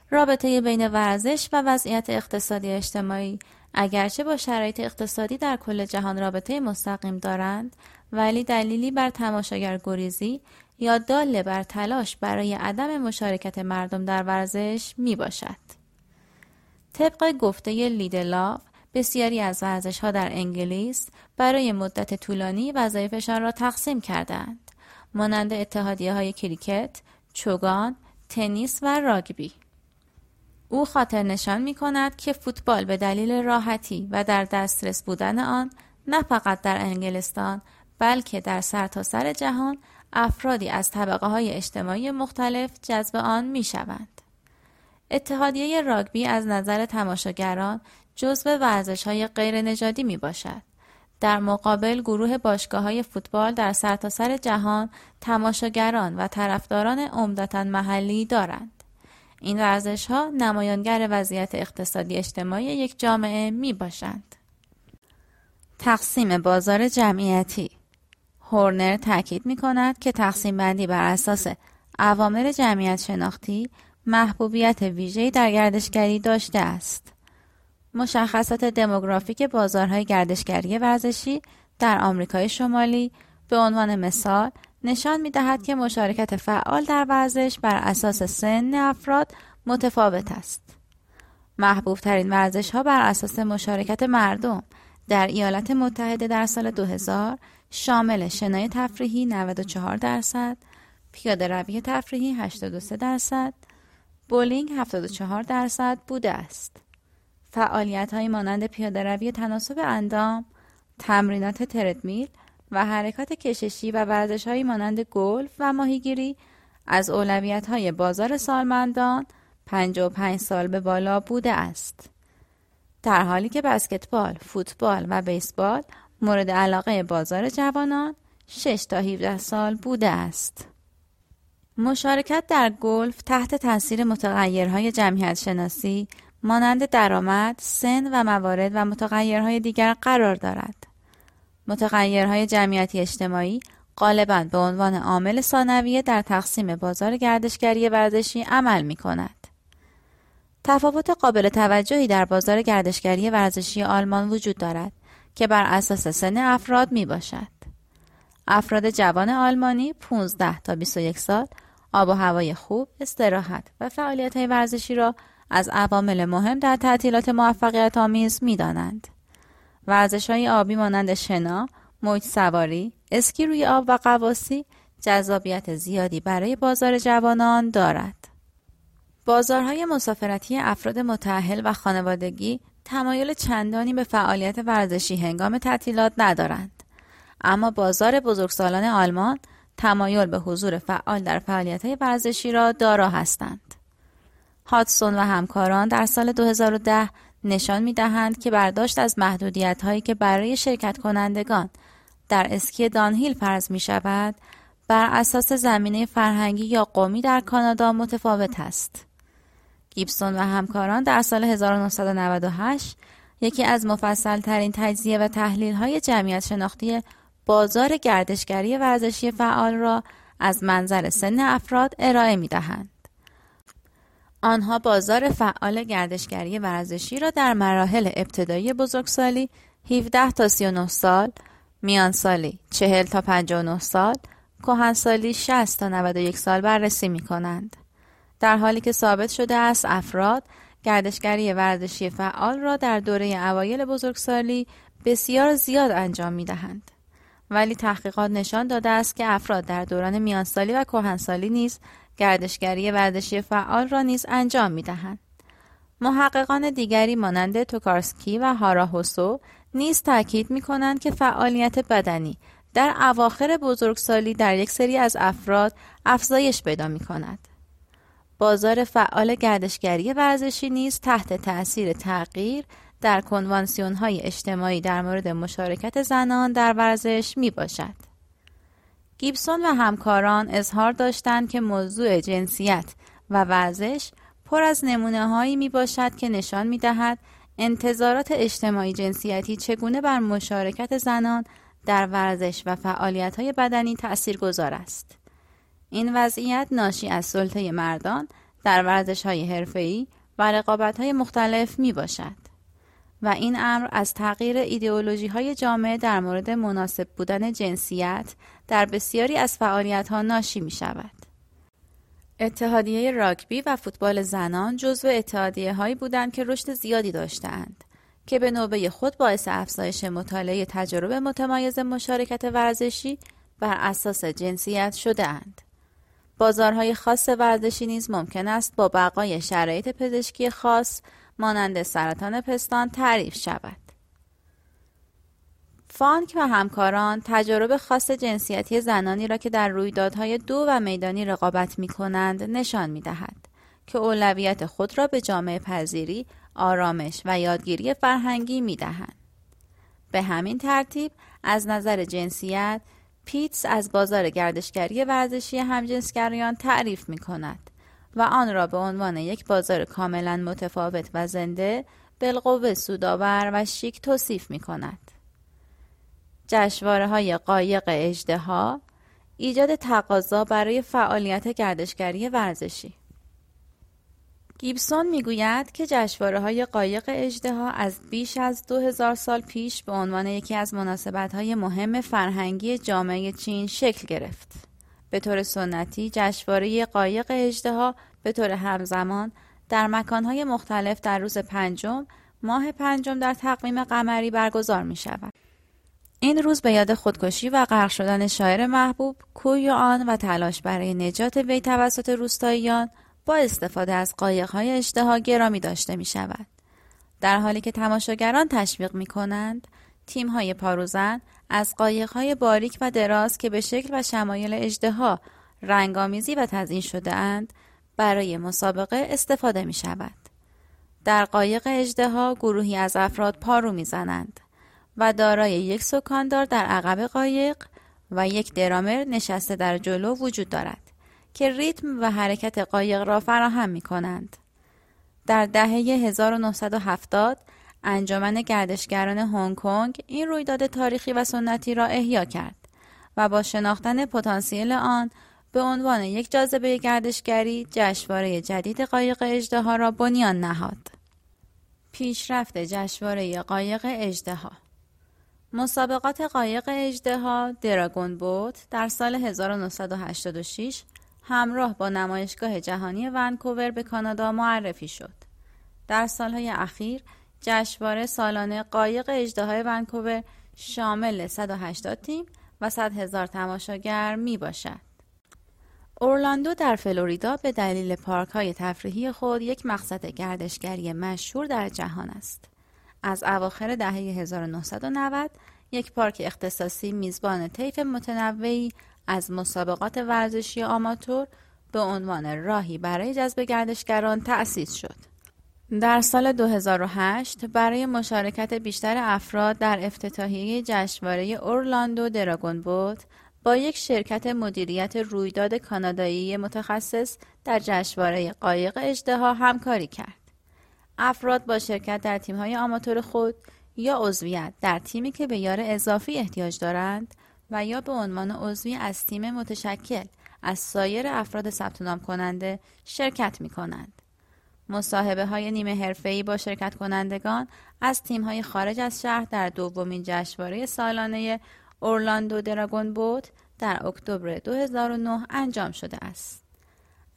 رابطه بین ورزش و وضعیت اقتصادی اجتماعی اگرچه با شرایط اقتصادی در کل جهان رابطه مستقیم دارند ولی دلیلی بر تماشاگر گریزی یا داله بر تلاش برای عدم مشارکت مردم در ورزش می باشد. طبق گفته لیدلاف بسیاری از ورزش ها در انگلیس برای مدت طولانی وظایفشان را تقسیم کردند مانند اتحادیه های کریکت، چوگان، تنیس و راگبی. او خاطر نشان می کند که فوتبال به دلیل راحتی و در دسترس بودن آن نه فقط در انگلستان بلکه در سرتاسر سر جهان افرادی از طبقه های اجتماعی مختلف جذب آن می شوند. اتحادیه راگبی از نظر تماشاگران جزو ورزش های غیر نژادی می باشد. در مقابل گروه باشگاه های فوتبال در سرتاسر سر جهان تماشاگران و طرفداران عمدتا محلی دارند. این ورزش ها نمایانگر وضعیت اقتصادی اجتماعی یک جامعه می باشند. تقسیم بازار جمعیتی هورنر تاکید می کند که تقسیم بندی بر اساس عوامل جمعیت شناختی محبوبیت ویژه‌ای در گردشگری داشته است. مشخصات دموگرافیک بازارهای گردشگری ورزشی در آمریکای شمالی به عنوان مثال نشان می دهد که مشارکت فعال در ورزش بر اساس سن افراد متفاوت است. محبوب ترین ورزش ها بر اساس مشارکت مردم در ایالات متحده در سال 2000 شامل شنای تفریحی 94 درصد، پیاده روی تفریحی 83 درصد، بولینگ 74 درصد بوده است. فعالیت های مانند پیاده روی تناسب اندام، تمرینات تردمیل و حرکات کششی و ورزش های مانند گلف و ماهیگیری از اولویت های بازار سالمندان 55 سال به بالا بوده است. در حالی که بسکتبال، فوتبال و بیسبال مورد علاقه بازار جوانان 6 تا 17 سال بوده است. مشارکت در گلف تحت تاثیر متغیرهای جمعیت شناسی مانند درآمد، سن و موارد و متغیرهای دیگر قرار دارد. متغیرهای جمعیتی اجتماعی غالبا به عنوان عامل ثانویه در تقسیم بازار گردشگری ورزشی عمل می کند. تفاوت قابل توجهی در بازار گردشگری ورزشی آلمان وجود دارد که بر اساس سن افراد می باشد. افراد جوان آلمانی 15 تا 21 سال آب و هوای خوب، استراحت و فعالیت های ورزشی را از عوامل مهم در تعطیلات موفقیت آمیز می دانند. ورزش های آبی مانند شنا، موج سواری، اسکی روی آب و قواسی جذابیت زیادی برای بازار جوانان دارد. بازارهای مسافرتی افراد متأهل و خانوادگی تمایل چندانی به فعالیت ورزشی هنگام تعطیلات ندارند. اما بازار بزرگسالان آلمان تمایل به حضور فعال در فعالیت های ورزشی را دارا هستند. هاتسون و همکاران در سال 2010 نشان می دهند که برداشت از محدودیت هایی که برای شرکت کنندگان در اسکی دانهیل فرض می شود بر اساس زمینه فرهنگی یا قومی در کانادا متفاوت است. گیبسون و همکاران در سال 1998 یکی از مفصل ترین تجزیه و تحلیل های جمعیت شناختی بازار گردشگری ورزشی فعال را از منظر سن افراد ارائه می دهند. آنها بازار فعال گردشگری ورزشی را در مراحل ابتدایی بزرگسالی 17 تا 39 سال، میان سالی 40 تا 59 سال، کهنسالی 60 تا 91 سال بررسی می کنند. در حالی که ثابت شده است افراد گردشگری ورزشی فعال را در دوره اوایل بزرگسالی بسیار زیاد انجام می دهند. ولی تحقیقات نشان داده است که افراد در دوران میانسالی و کهنسالی نیز گردشگری ورزشی فعال را نیز انجام می دهند. محققان دیگری مانند توکارسکی و هاراهوسو نیز تاکید می کنند که فعالیت بدنی در اواخر بزرگسالی در یک سری از افراد افزایش پیدا می کند. بازار فعال گردشگری ورزشی نیز تحت تأثیر تغییر در کنوانسیون های اجتماعی در مورد مشارکت زنان در ورزش می باشد. گیبسون و همکاران اظهار داشتند که موضوع جنسیت و ورزش پر از نمونه هایی می باشد که نشان می دهد انتظارات اجتماعی جنسیتی چگونه بر مشارکت زنان در ورزش و فعالیت های بدنی تأثیر گذار است. این وضعیت ناشی از سلطه مردان در ورزش های حرفه‌ای و رقابت های مختلف می باشد. و این امر از تغییر ایدئولوژی های جامعه در مورد مناسب بودن جنسیت در بسیاری از فعالیت ها ناشی می شود. اتحادیه راگبی و فوتبال زنان جزو اتحادیه هایی بودند که رشد زیادی داشتند که به نوبه خود باعث افزایش مطالعه تجربه متمایز مشارکت ورزشی بر اساس جنسیت شده اند. بازارهای خاص ورزشی نیز ممکن است با بقای شرایط پزشکی خاص مانند سرطان پستان تعریف شود. فانک و همکاران تجارب خاص جنسیتی زنانی را که در رویدادهای دو و میدانی رقابت می کنند نشان می دهد که اولویت خود را به جامعه پذیری، آرامش و یادگیری فرهنگی می دهند. به همین ترتیب از نظر جنسیت پیتس از بازار گردشگری ورزشی همجنسگرایان تعریف می کند و آن را به عنوان یک بازار کاملا متفاوت و زنده بالقوه سودآور و شیک توصیف می کند. جشواره های قایق اجده ایجاد تقاضا برای فعالیت گردشگری ورزشی گیبسون می‌گوید که جشواره های قایق اجده از بیش از دو هزار سال پیش به عنوان یکی از مناسبت های مهم فرهنگی جامعه چین شکل گرفت. به طور سنتی جشنواره قایق اجده به طور همزمان در مکانهای مختلف در روز پنجم ماه پنجم در تقویم قمری برگزار می شود. این روز به یاد خودکشی و غرق شدن شاعر محبوب کویو آن و تلاش برای نجات وی توسط روستاییان با استفاده از قایقهای اشتها گرامی داشته می شود. در حالی که تماشاگران تشویق می کنند، تیم های پاروزن از قایقهای باریک و دراز که به شکل و شمایل اجدها رنگامیزی و تزیین شده اند برای مسابقه استفاده می شود. در قایق اجدها گروهی از افراد پارو می زنند و دارای یک سکاندار در عقب قایق و یک درامر نشسته در جلو وجود دارد که ریتم و حرکت قایق را فراهم می کنند. در دهه 1970 انجمن گردشگران هنگ کنگ این رویداد تاریخی و سنتی را احیا کرد و با شناختن پتانسیل آن به عنوان یک جاذبه گردشگری جشنواره جدید قایق اجدها را بنیان نهاد. پیشرفت جشنواره قایق اجدها مسابقات قایق اجدها دراگون بوت در سال 1986 همراه با نمایشگاه جهانی ونکوور به کانادا معرفی شد. در سالهای اخیر جشنواره سالانه قایق اجدهای ونکوور شامل 180 تیم و 100 هزار تماشاگر می باشد. اورلاندو در فلوریدا به دلیل پارک های تفریحی خود یک مقصد گردشگری مشهور در جهان است. از اواخر دهه 1990 یک پارک اختصاصی میزبان طیف متنوعی از مسابقات ورزشی آماتور به عنوان راهی برای جذب گردشگران تأسیس شد. در سال 2008 برای مشارکت بیشتر افراد در افتتاحیه جشنواره اورلاندو دراگون بوت با یک شرکت مدیریت رویداد کانادایی متخصص در جشنواره قایق اجدها همکاری کرد. افراد با شرکت در تیم‌های آماتور خود یا عضویت در تیمی که به یار اضافی احتیاج دارند و یا به عنوان عضوی از تیم متشکل از سایر افراد ثبت نام کننده شرکت می کنند. مصاحبه های نیمه حرفه‌ای با شرکت کنندگان از تیم های خارج از شهر در دومین جشنواره سالانه اورلاندو دراگون بوت در اکتبر 2009 انجام شده است.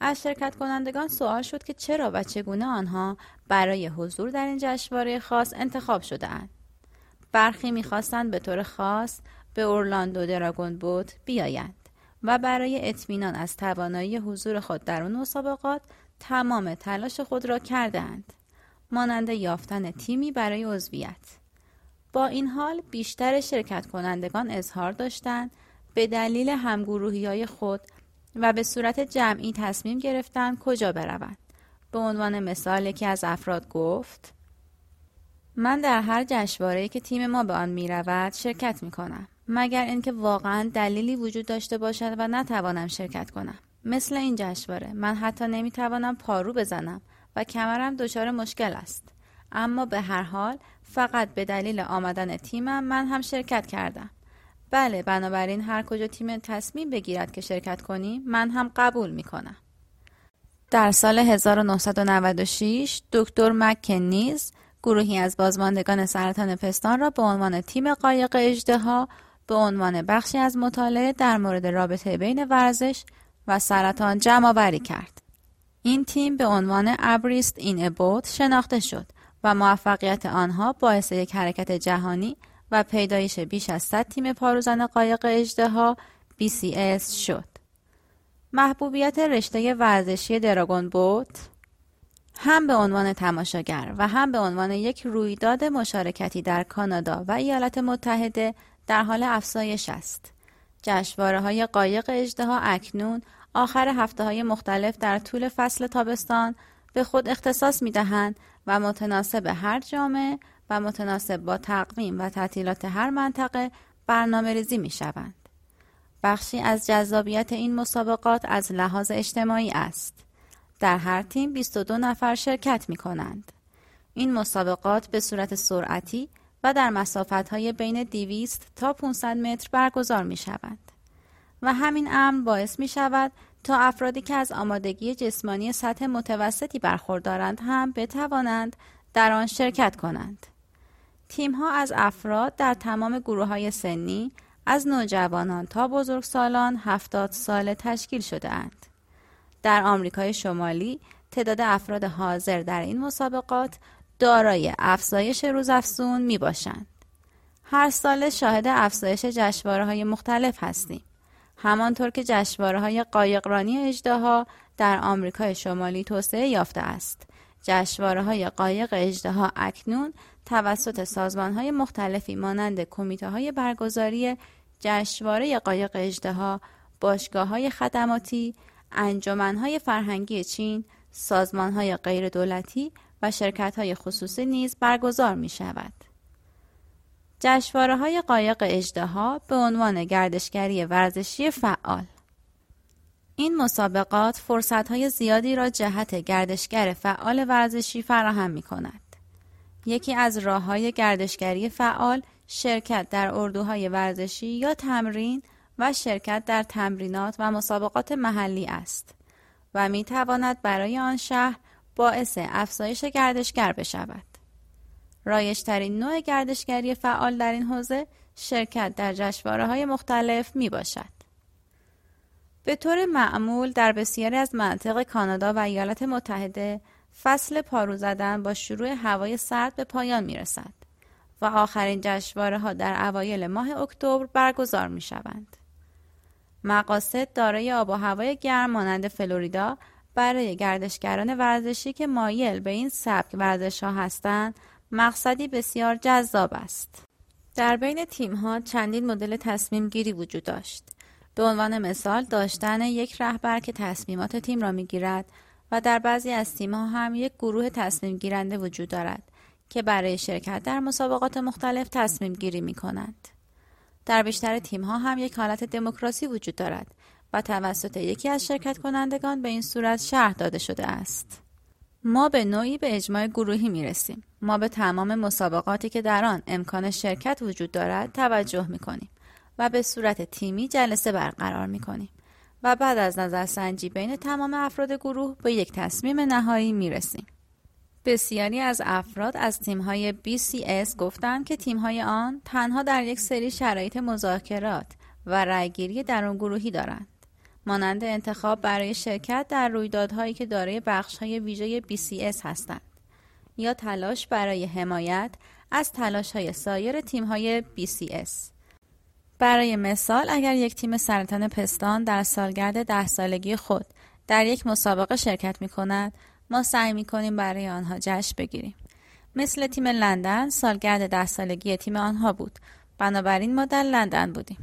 از شرکت کنندگان سوال شد که چرا و چگونه آنها برای حضور در این جشنواره خاص انتخاب شده اند. برخی می‌خواستند به طور خاص به اورلاندو دراگون بوت بیایند و برای اطمینان از توانایی حضور خود در اون مسابقات تمام تلاش خود را کردند مانند یافتن تیمی برای عضویت با این حال بیشتر شرکت کنندگان اظهار داشتند به دلیل همگروهی های خود و به صورت جمعی تصمیم گرفتند کجا بروند. به عنوان مثال یکی از افراد گفت من در هر جشنواره‌ای که تیم ما به آن می رود شرکت می کنم مگر اینکه واقعا دلیلی وجود داشته باشد و نتوانم شرکت کنم. مثل این جشنواره من حتی نمی توانم پارو بزنم و کمرم دچار مشکل است. اما به هر حال فقط به دلیل آمدن تیمم من هم شرکت کردم. بله بنابراین هر کجا تیم تصمیم بگیرد که شرکت کنیم من هم قبول می کنم در سال 1996 دکتر مکنیز گروهی از بازماندگان سرطان پستان را به عنوان تیم قایق اجدها به عنوان بخشی از مطالعه در مورد رابطه بین ورزش و سرطان جمع آوری کرد. این تیم به عنوان ابریست این ابوت شناخته شد و موفقیت آنها باعث یک حرکت جهانی و پیدایش بیش از 100 تیم پاروزن قایق اجدها BCS شد. محبوبیت رشته ورزشی دراگون بوت هم به عنوان تماشاگر و هم به عنوان یک رویداد مشارکتی در کانادا و ایالات متحده در حال افزایش است. جشنواره های قایق اجدها اکنون آخر هفته های مختلف در طول فصل تابستان به خود اختصاص می دهند و متناسب هر جامعه و متناسب با تقویم و تعطیلات هر منطقه برنامه ریزی می شوند. بخشی از جذابیت این مسابقات از لحاظ اجتماعی است. در هر تیم 22 نفر شرکت می کنند. این مسابقات به صورت سرعتی و در مسافت های بین 200 تا 500 متر برگزار می شوند. و همین امر باعث می شود تا افرادی که از آمادگی جسمانی سطح متوسطی برخوردارند هم بتوانند در آن شرکت کنند. تیم ها از افراد در تمام گروه های سنی از نوجوانان تا بزرگسالان هفتاد ساله تشکیل شده اند. در آمریکای شمالی تعداد افراد حاضر در این مسابقات دارای افزایش روزافزون می باشند. هر سال شاهد افزایش جشنواره های مختلف هستیم. همانطور که جشنواره های قایقرانی اجدها در آمریکای شمالی توسعه یافته است. جشنواره های قایق اجدها اکنون توسط سازمان های مختلفی مانند کمیته های برگزاری جشنواره قایق اجدها، باشگاه های خدماتی، انجمن های فرهنگی چین، سازمان های غیر دولتی و شرکت های خصوصی نیز برگزار می شود. جشواره های قایق اجدها به عنوان گردشگری ورزشی فعال این مسابقات فرصت های زیادی را جهت گردشگر فعال ورزشی فراهم می کند. یکی از راه های گردشگری فعال شرکت در اردوهای ورزشی یا تمرین و شرکت در تمرینات و مسابقات محلی است و می تواند برای آن شهر باعث افزایش گردشگر بشود. رایشترین نوع گردشگری فعال در این حوزه شرکت در جشنواره های مختلف می باشد. به طور معمول در بسیاری از مناطق کانادا و ایالات متحده فصل پارو زدن با شروع هوای سرد به پایان می رسد و آخرین جشنواره ها در اوایل ماه اکتبر برگزار می شوند. مقاصد دارای آب و هوای گرم مانند فلوریدا برای گردشگران ورزشی که مایل به این سبک ورزش ها هستند مقصدی بسیار جذاب است. در بین تیم ها چندین مدل تصمیم گیری وجود داشت. به عنوان مثال داشتن یک رهبر که تصمیمات تیم را می گیرد و در بعضی از تیم ها هم یک گروه تصمیم گیرنده وجود دارد که برای شرکت در مسابقات مختلف تصمیم گیری می کنند. در بیشتر تیم ها هم یک حالت دموکراسی وجود دارد و توسط یکی از شرکت کنندگان به این صورت شرح داده شده است. ما به نوعی به اجماع گروهی می رسیم. ما به تمام مسابقاتی که در آن امکان شرکت وجود دارد توجه می کنیم و به صورت تیمی جلسه برقرار می کنیم و بعد از نظر سنجی بین تمام افراد گروه به یک تصمیم نهایی می رسیم. بسیاری از افراد از تیم‌های BCS گفتند که تیم‌های آن تنها در یک سری شرایط مذاکرات و رأیگیری درون گروهی دارند. مانند انتخاب برای شرکت در رویدادهایی که دارای بخش‌های ویژه BCS هستند یا تلاش برای حمایت از تلاش‌های سایر تیم‌های BCS. برای مثال اگر یک تیم سرطان پستان در سالگرد ده سالگی خود در یک مسابقه شرکت می کند ما سعی می کنیم برای آنها جشن بگیریم. مثل تیم لندن سالگرد ده سالگی تیم آنها بود. بنابراین ما در لندن بودیم.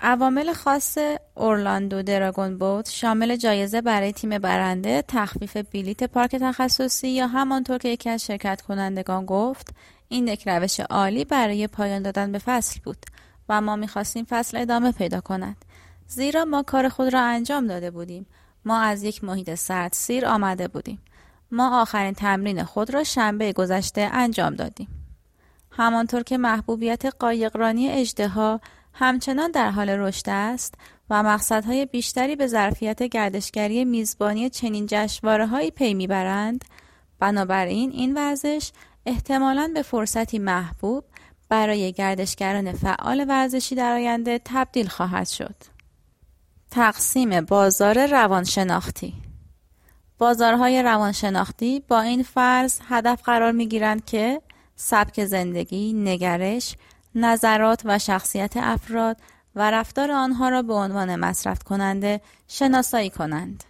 عوامل خاص اورلاندو دراگون بوت شامل جایزه برای تیم برنده، تخفیف بلیت پارک تخصصی یا همانطور که یکی از شرکت کنندگان گفت این یک روش عالی برای پایان دادن به فصل بود و ما می‌خواستیم فصل ادامه پیدا کند. زیرا ما کار خود را انجام داده بودیم ما از یک محیط سرد سیر آمده بودیم. ما آخرین تمرین خود را شنبه گذشته انجام دادیم. همانطور که محبوبیت قایقرانی اجدها همچنان در حال رشد است و مقصدهای بیشتری به ظرفیت گردشگری میزبانی چنین جشنواره هایی پی می‌برند بنابراین این ورزش احتمالاً به فرصتی محبوب برای گردشگران فعال ورزشی در آینده تبدیل خواهد شد. تقسیم بازار روانشناختی بازارهای روانشناختی با این فرض هدف قرار می گیرند که سبک زندگی، نگرش، نظرات و شخصیت افراد و رفتار آنها را به عنوان مصرف کننده شناسایی کنند.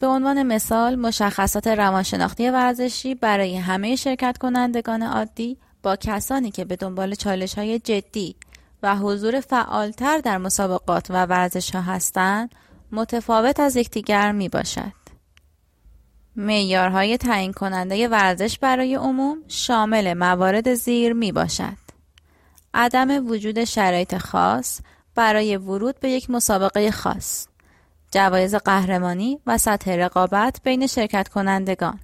به عنوان مثال مشخصات روانشناختی ورزشی برای همه شرکت کنندگان عادی با کسانی که به دنبال چالش های جدی و حضور فعالتر در مسابقات و ورزش هستند متفاوت از یکدیگر می باشد. معیارهای تعیین کننده ورزش برای عموم شامل موارد زیر می باشد. عدم وجود شرایط خاص برای ورود به یک مسابقه خاص. جوایز قهرمانی و سطح رقابت بین شرکت کنندگان.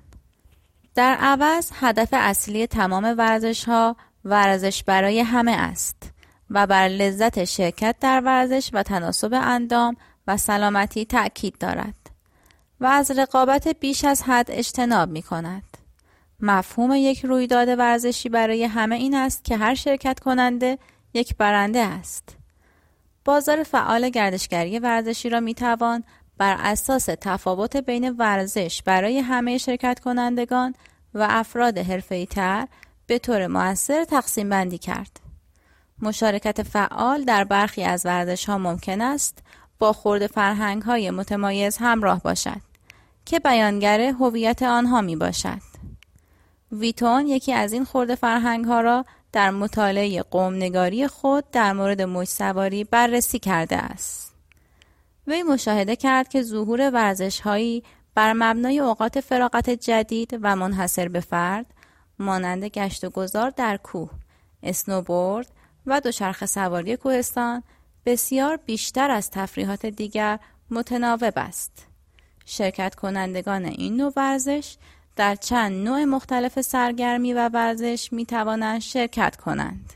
در عوض هدف اصلی تمام ورزش ها ورزش برای همه است و بر لذت شرکت در ورزش و تناسب اندام و سلامتی تأکید دارد و از رقابت بیش از حد اجتناب می کند. مفهوم یک رویداد ورزشی برای همه این است که هر شرکت کننده یک برنده است. بازار فعال گردشگری ورزشی را می توان بر اساس تفاوت بین ورزش برای همه شرکت کنندگان و افراد حرفه‌ای تر به طور موثر تقسیم بندی کرد. مشارکت فعال در برخی از ورزش ها ممکن است با خورد فرهنگ های متمایز همراه باشد که بیانگر هویت آنها می باشد. ویتون یکی از این خورد فرهنگ ها را در مطالعه قومنگاری خود در مورد موج سواری بررسی کرده است. وی مشاهده کرد که ظهور ورزش هایی بر مبنای اوقات فراغت جدید و منحصر به فرد مانند گشت و گذار در کوه، اسنوبورد و دوچرخه سواری کوهستان بسیار بیشتر از تفریحات دیگر متناوب است. شرکت کنندگان این نوع ورزش در چند نوع مختلف سرگرمی و ورزش می توانند شرکت کنند.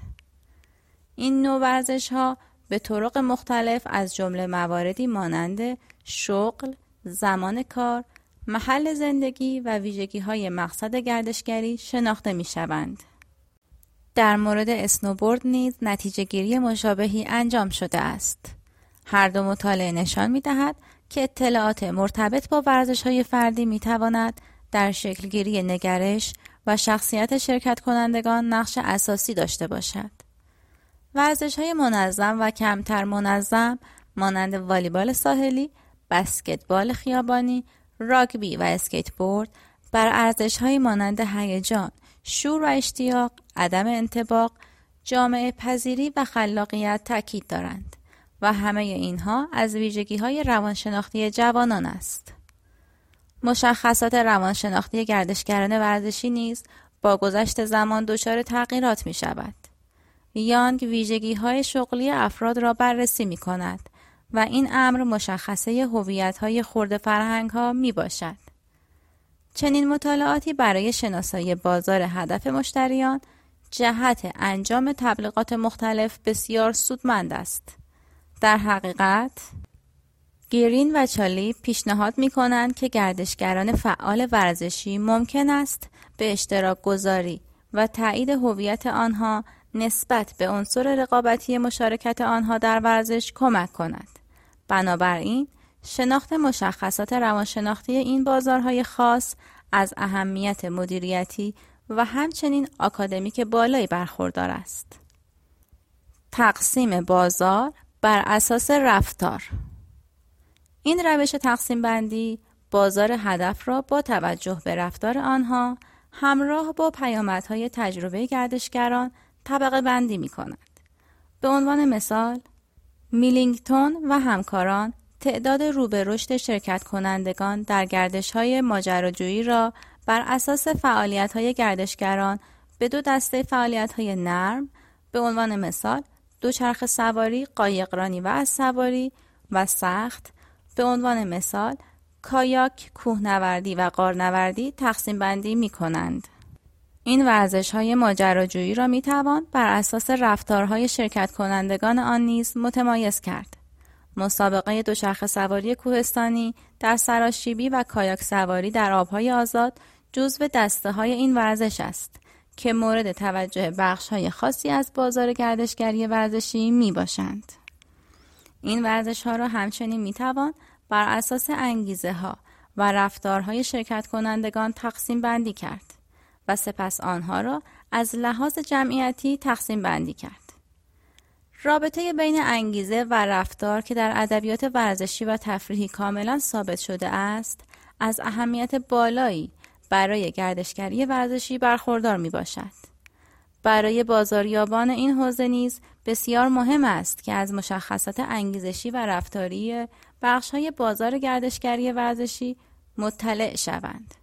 این نوع ورزش ها به طرق مختلف از جمله مواردی مانند شغل، زمان کار، محل زندگی و ویژگی های مقصد گردشگری شناخته می شوند. در مورد اسنوبورد نیز نتیجه گیری مشابهی انجام شده است. هر دو مطالعه نشان می دهد که اطلاعات مرتبط با ورزش های فردی می تواند در شکلگیری نگرش و شخصیت شرکت کنندگان نقش اساسی داشته باشد. ورزش های منظم و کمتر منظم مانند والیبال ساحلی، بسکتبال خیابانی، راگبی و اسکیت بورد بر ارزش های مانند هیجان، شور و اشتیاق، عدم انتباق، جامعه پذیری و خلاقیت تاکید دارند و همه اینها از ویژگی های روانشناختی جوانان است. مشخصات روانشناختی گردشگران ورزشی نیز با گذشت زمان دچار تغییرات می شود. یانگ ویژگی های شغلی افراد را بررسی می کند و این امر مشخصه هویت های خورده فرهنگ ها می باشد. چنین مطالعاتی برای شناسایی بازار هدف مشتریان جهت انجام تبلیغات مختلف بسیار سودمند است. در حقیقت گیرین و چالی پیشنهاد می کنند که گردشگران فعال ورزشی ممکن است به اشتراک گذاری و تایید هویت آنها نسبت به عنصر رقابتی مشارکت آنها در ورزش کمک کند. بنابراین شناخت مشخصات روانشناختی این بازارهای خاص از اهمیت مدیریتی و همچنین آکادمیک بالایی برخوردار است. تقسیم بازار بر اساس رفتار این روش تقسیم بندی بازار هدف را با توجه به رفتار آنها همراه با پیامدهای تجربه گردشگران طبقه بندی می کند. به عنوان مثال میلینگتون و همکاران تعداد رو به رشد شرکت کنندگان در گردش های ماجراجویی را بر اساس فعالیت های گردشگران به دو دسته فعالیت های نرم به عنوان مثال دوچرخه سواری، قایقرانی و از سواری و سخت به عنوان مثال کایاک، کوهنوردی و قارنوردی تقسیم بندی می کنند. این ورزش های ماجراجویی را می توان بر اساس رفتارهای شرکت کنندگان آن نیز متمایز کرد. مسابقه دوچرخه سواری کوهستانی در سراشیبی و کایاک سواری در آبهای آزاد جزو دسته های این ورزش است که مورد توجه بخش های خاصی از بازار گردشگری ورزشی می باشند. این ورزش ها را همچنین می توان بر اساس انگیزه ها و رفتارهای شرکت کنندگان تقسیم بندی کرد و سپس آنها را از لحاظ جمعیتی تقسیم بندی کرد. رابطه بین انگیزه و رفتار که در ادبیات ورزشی و تفریحی کاملا ثابت شده است از اهمیت بالایی برای گردشگری ورزشی برخوردار می باشد. برای بازاریابان این حوزه نیز بسیار مهم است که از مشخصات انگیزشی و رفتاری های بازار گردشگری ورزشی مطلع شوند.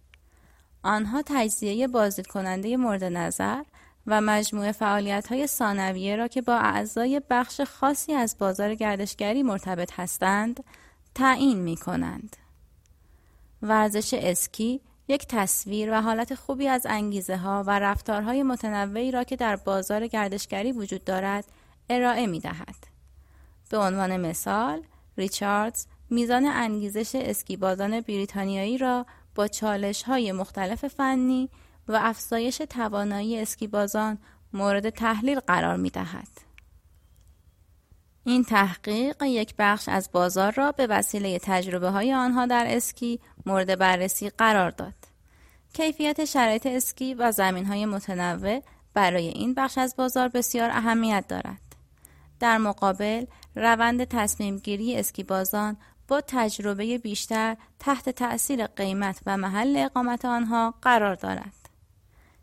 آنها تجزیه بازدید کننده مورد نظر و مجموعه فعالیت های ثانویه را که با اعضای بخش خاصی از بازار گردشگری مرتبط هستند تعیین می کنند. ورزش اسکی یک تصویر و حالت خوبی از انگیزه ها و رفتارهای متنوعی را که در بازار گردشگری وجود دارد ارائه می دهد. به عنوان مثال، ریچاردز میزان انگیزش اسکیبازان بریتانیایی را با چالش های مختلف فنی و افزایش توانایی اسکیبازان مورد تحلیل قرار می دهد. این تحقیق یک بخش از بازار را به وسیله تجربه های آنها در اسکی مورد بررسی قرار داد. کیفیت شرایط اسکی و زمین های متنوع برای این بخش از بازار بسیار اهمیت دارد. در مقابل روند تصمیم گیری اسکی بازان با تجربه بیشتر تحت تأثیر قیمت و محل اقامت آنها قرار دارد.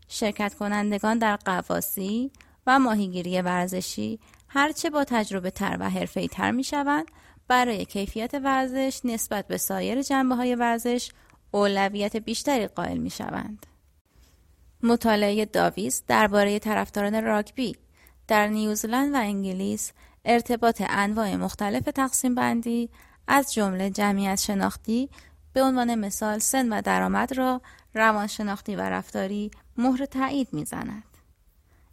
شرکت کنندگان در قواسی و ماهیگیری ورزشی هرچه با تجربه تر و حرفه‌ای تر می شوند برای کیفیت ورزش نسبت به سایر جنبه های ورزش اولویت بیشتری قائل می شوند. مطالعه داویس درباره طرفداران راگبی در نیوزلند و انگلیس ارتباط انواع مختلف تقسیم بندی از جمله جمعیت شناختی به عنوان مثال سن و درآمد را روانشناختی و رفتاری مهر تایید می‌زند.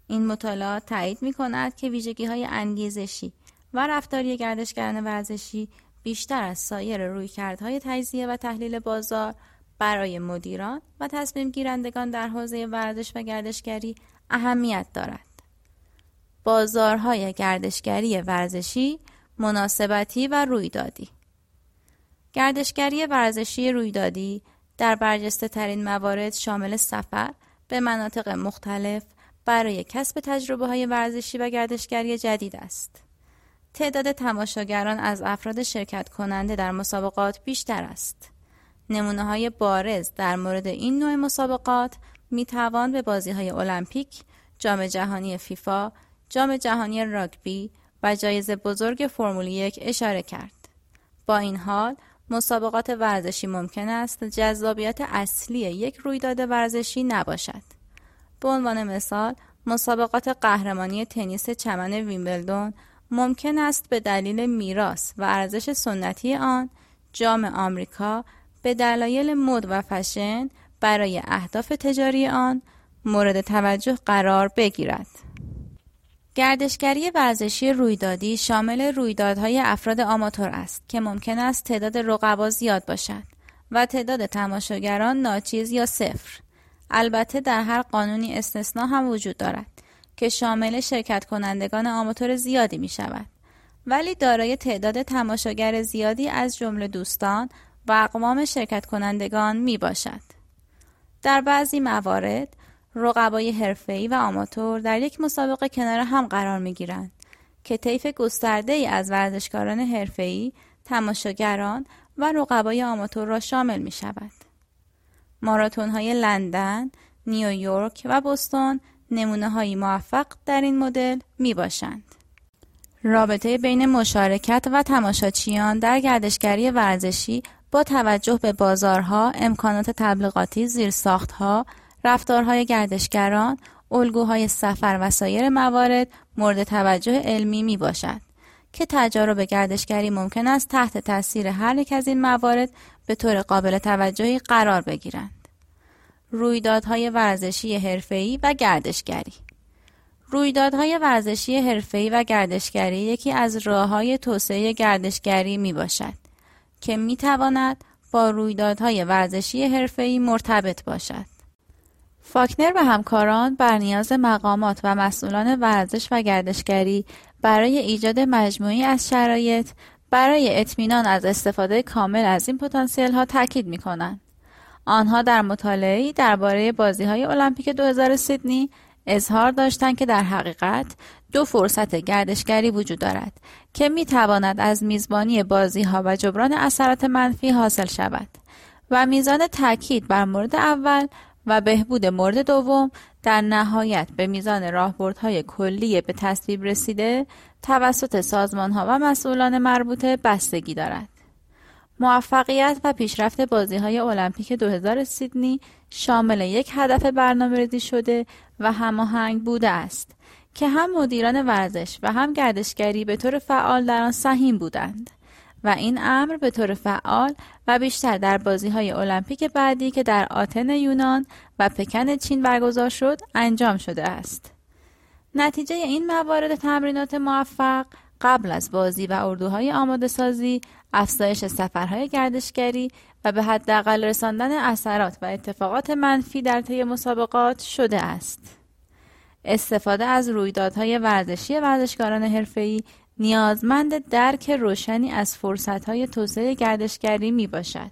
این مطالعات تایید می کند که ویژگی های انگیزشی و رفتاری گردشگران ورزشی بیشتر از سایر رویکردهای تجزیه و تحلیل بازار برای مدیران و تصمیم گیرندگان در حوزه ورزش و گردشگری اهمیت دارد. بازارهای گردشگری ورزشی، مناسبتی و رویدادی گردشگری ورزشی رویدادی در برجسته ترین موارد شامل سفر به مناطق مختلف برای کسب تجربه های ورزشی و گردشگری جدید است. تعداد تماشاگران از افراد شرکت کننده در مسابقات بیشتر است. نمونه های بارز در مورد این نوع مسابقات می توان به بازی های المپیک، جام جهانی فیفا، جام جهانی راگبی و جایزه بزرگ فرمول یک اشاره کرد. با این حال مسابقات ورزشی ممکن است جذابیت اصلی یک رویداد ورزشی نباشد. به عنوان مثال مسابقات قهرمانی تنیس چمن ویمبلدون ممکن است به دلیل میراث و ارزش سنتی آن جام آمریکا به دلایل مد و فشن برای اهداف تجاری آن مورد توجه قرار بگیرد. گردشگری ورزشی رویدادی شامل رویدادهای افراد آماتور است که ممکن است تعداد رقبا زیاد باشد و تعداد تماشاگران ناچیز یا صفر. البته در هر قانونی استثنا هم وجود دارد که شامل شرکت کنندگان آماتور زیادی می شود. ولی دارای تعداد تماشاگر زیادی از جمله دوستان و اقوام شرکت کنندگان می باشد. در بعضی موارد رقبای حرفه‌ای و آماتور در یک مسابقه کنار هم قرار می‌گیرند که طیف گسترده ای از ورزشکاران حرفه‌ای، تماشاگران و رقبای آماتور را شامل می شود. ماراتون های لندن، نیویورک و بوستون نمونه های موفق در این مدل می باشند. رابطه بین مشارکت و تماشاچیان در گردشگری ورزشی با توجه به بازارها، امکانات تبلیغاتی، زیرساختها، رفتارهای گردشگران، الگوهای سفر و سایر موارد مورد توجه علمی می باشد که تجارب گردشگری ممکن است تحت تاثیر هر یک از این موارد به طور قابل توجهی قرار بگیرند. رویدادهای ورزشی حرفه‌ای و گردشگری رویدادهای ورزشی حرفه‌ای و گردشگری یکی از راههای توسعه گردشگری می باشد که می تواند با رویدادهای ورزشی حرفه‌ای مرتبط باشد. فاکنر و همکاران بر نیاز مقامات و مسئولان ورزش و گردشگری برای ایجاد مجموعی از شرایط برای اطمینان از استفاده کامل از این پتانسیل ها تاکید می کنند. آنها در مطالعه‌ای درباره بازی های المپیک 2000 سیدنی اظهار داشتند که در حقیقت دو فرصت گردشگری وجود دارد که می تواند از میزبانی بازی ها و جبران اثرات منفی حاصل شود و میزان تاکید بر مورد اول و بهبود مورد دوم در نهایت به میزان راهبردهای کلی به تصویب رسیده توسط سازمانها و مسئولان مربوطه بستگی دارد. موفقیت و پیشرفت بازی های المپیک 2000 سیدنی شامل یک هدف برنامه ریزی شده و هماهنگ بوده است که هم مدیران ورزش و هم گردشگری به طور فعال در آن سهیم بودند و این امر به طور فعال و بیشتر در بازی های المپیک بعدی که در آتن یونان و پکن چین برگزار شد انجام شده است. نتیجه این موارد تمرینات موفق قبل از بازی و اردوهای آماده سازی، افزایش سفرهای گردشگری و به حداقل رساندن اثرات و اتفاقات منفی در طی مسابقات شده است. استفاده از رویدادهای ورزشی ورزشکاران حرفه‌ای نیازمند درک روشنی از فرصتهای توسعه گردشگری می باشد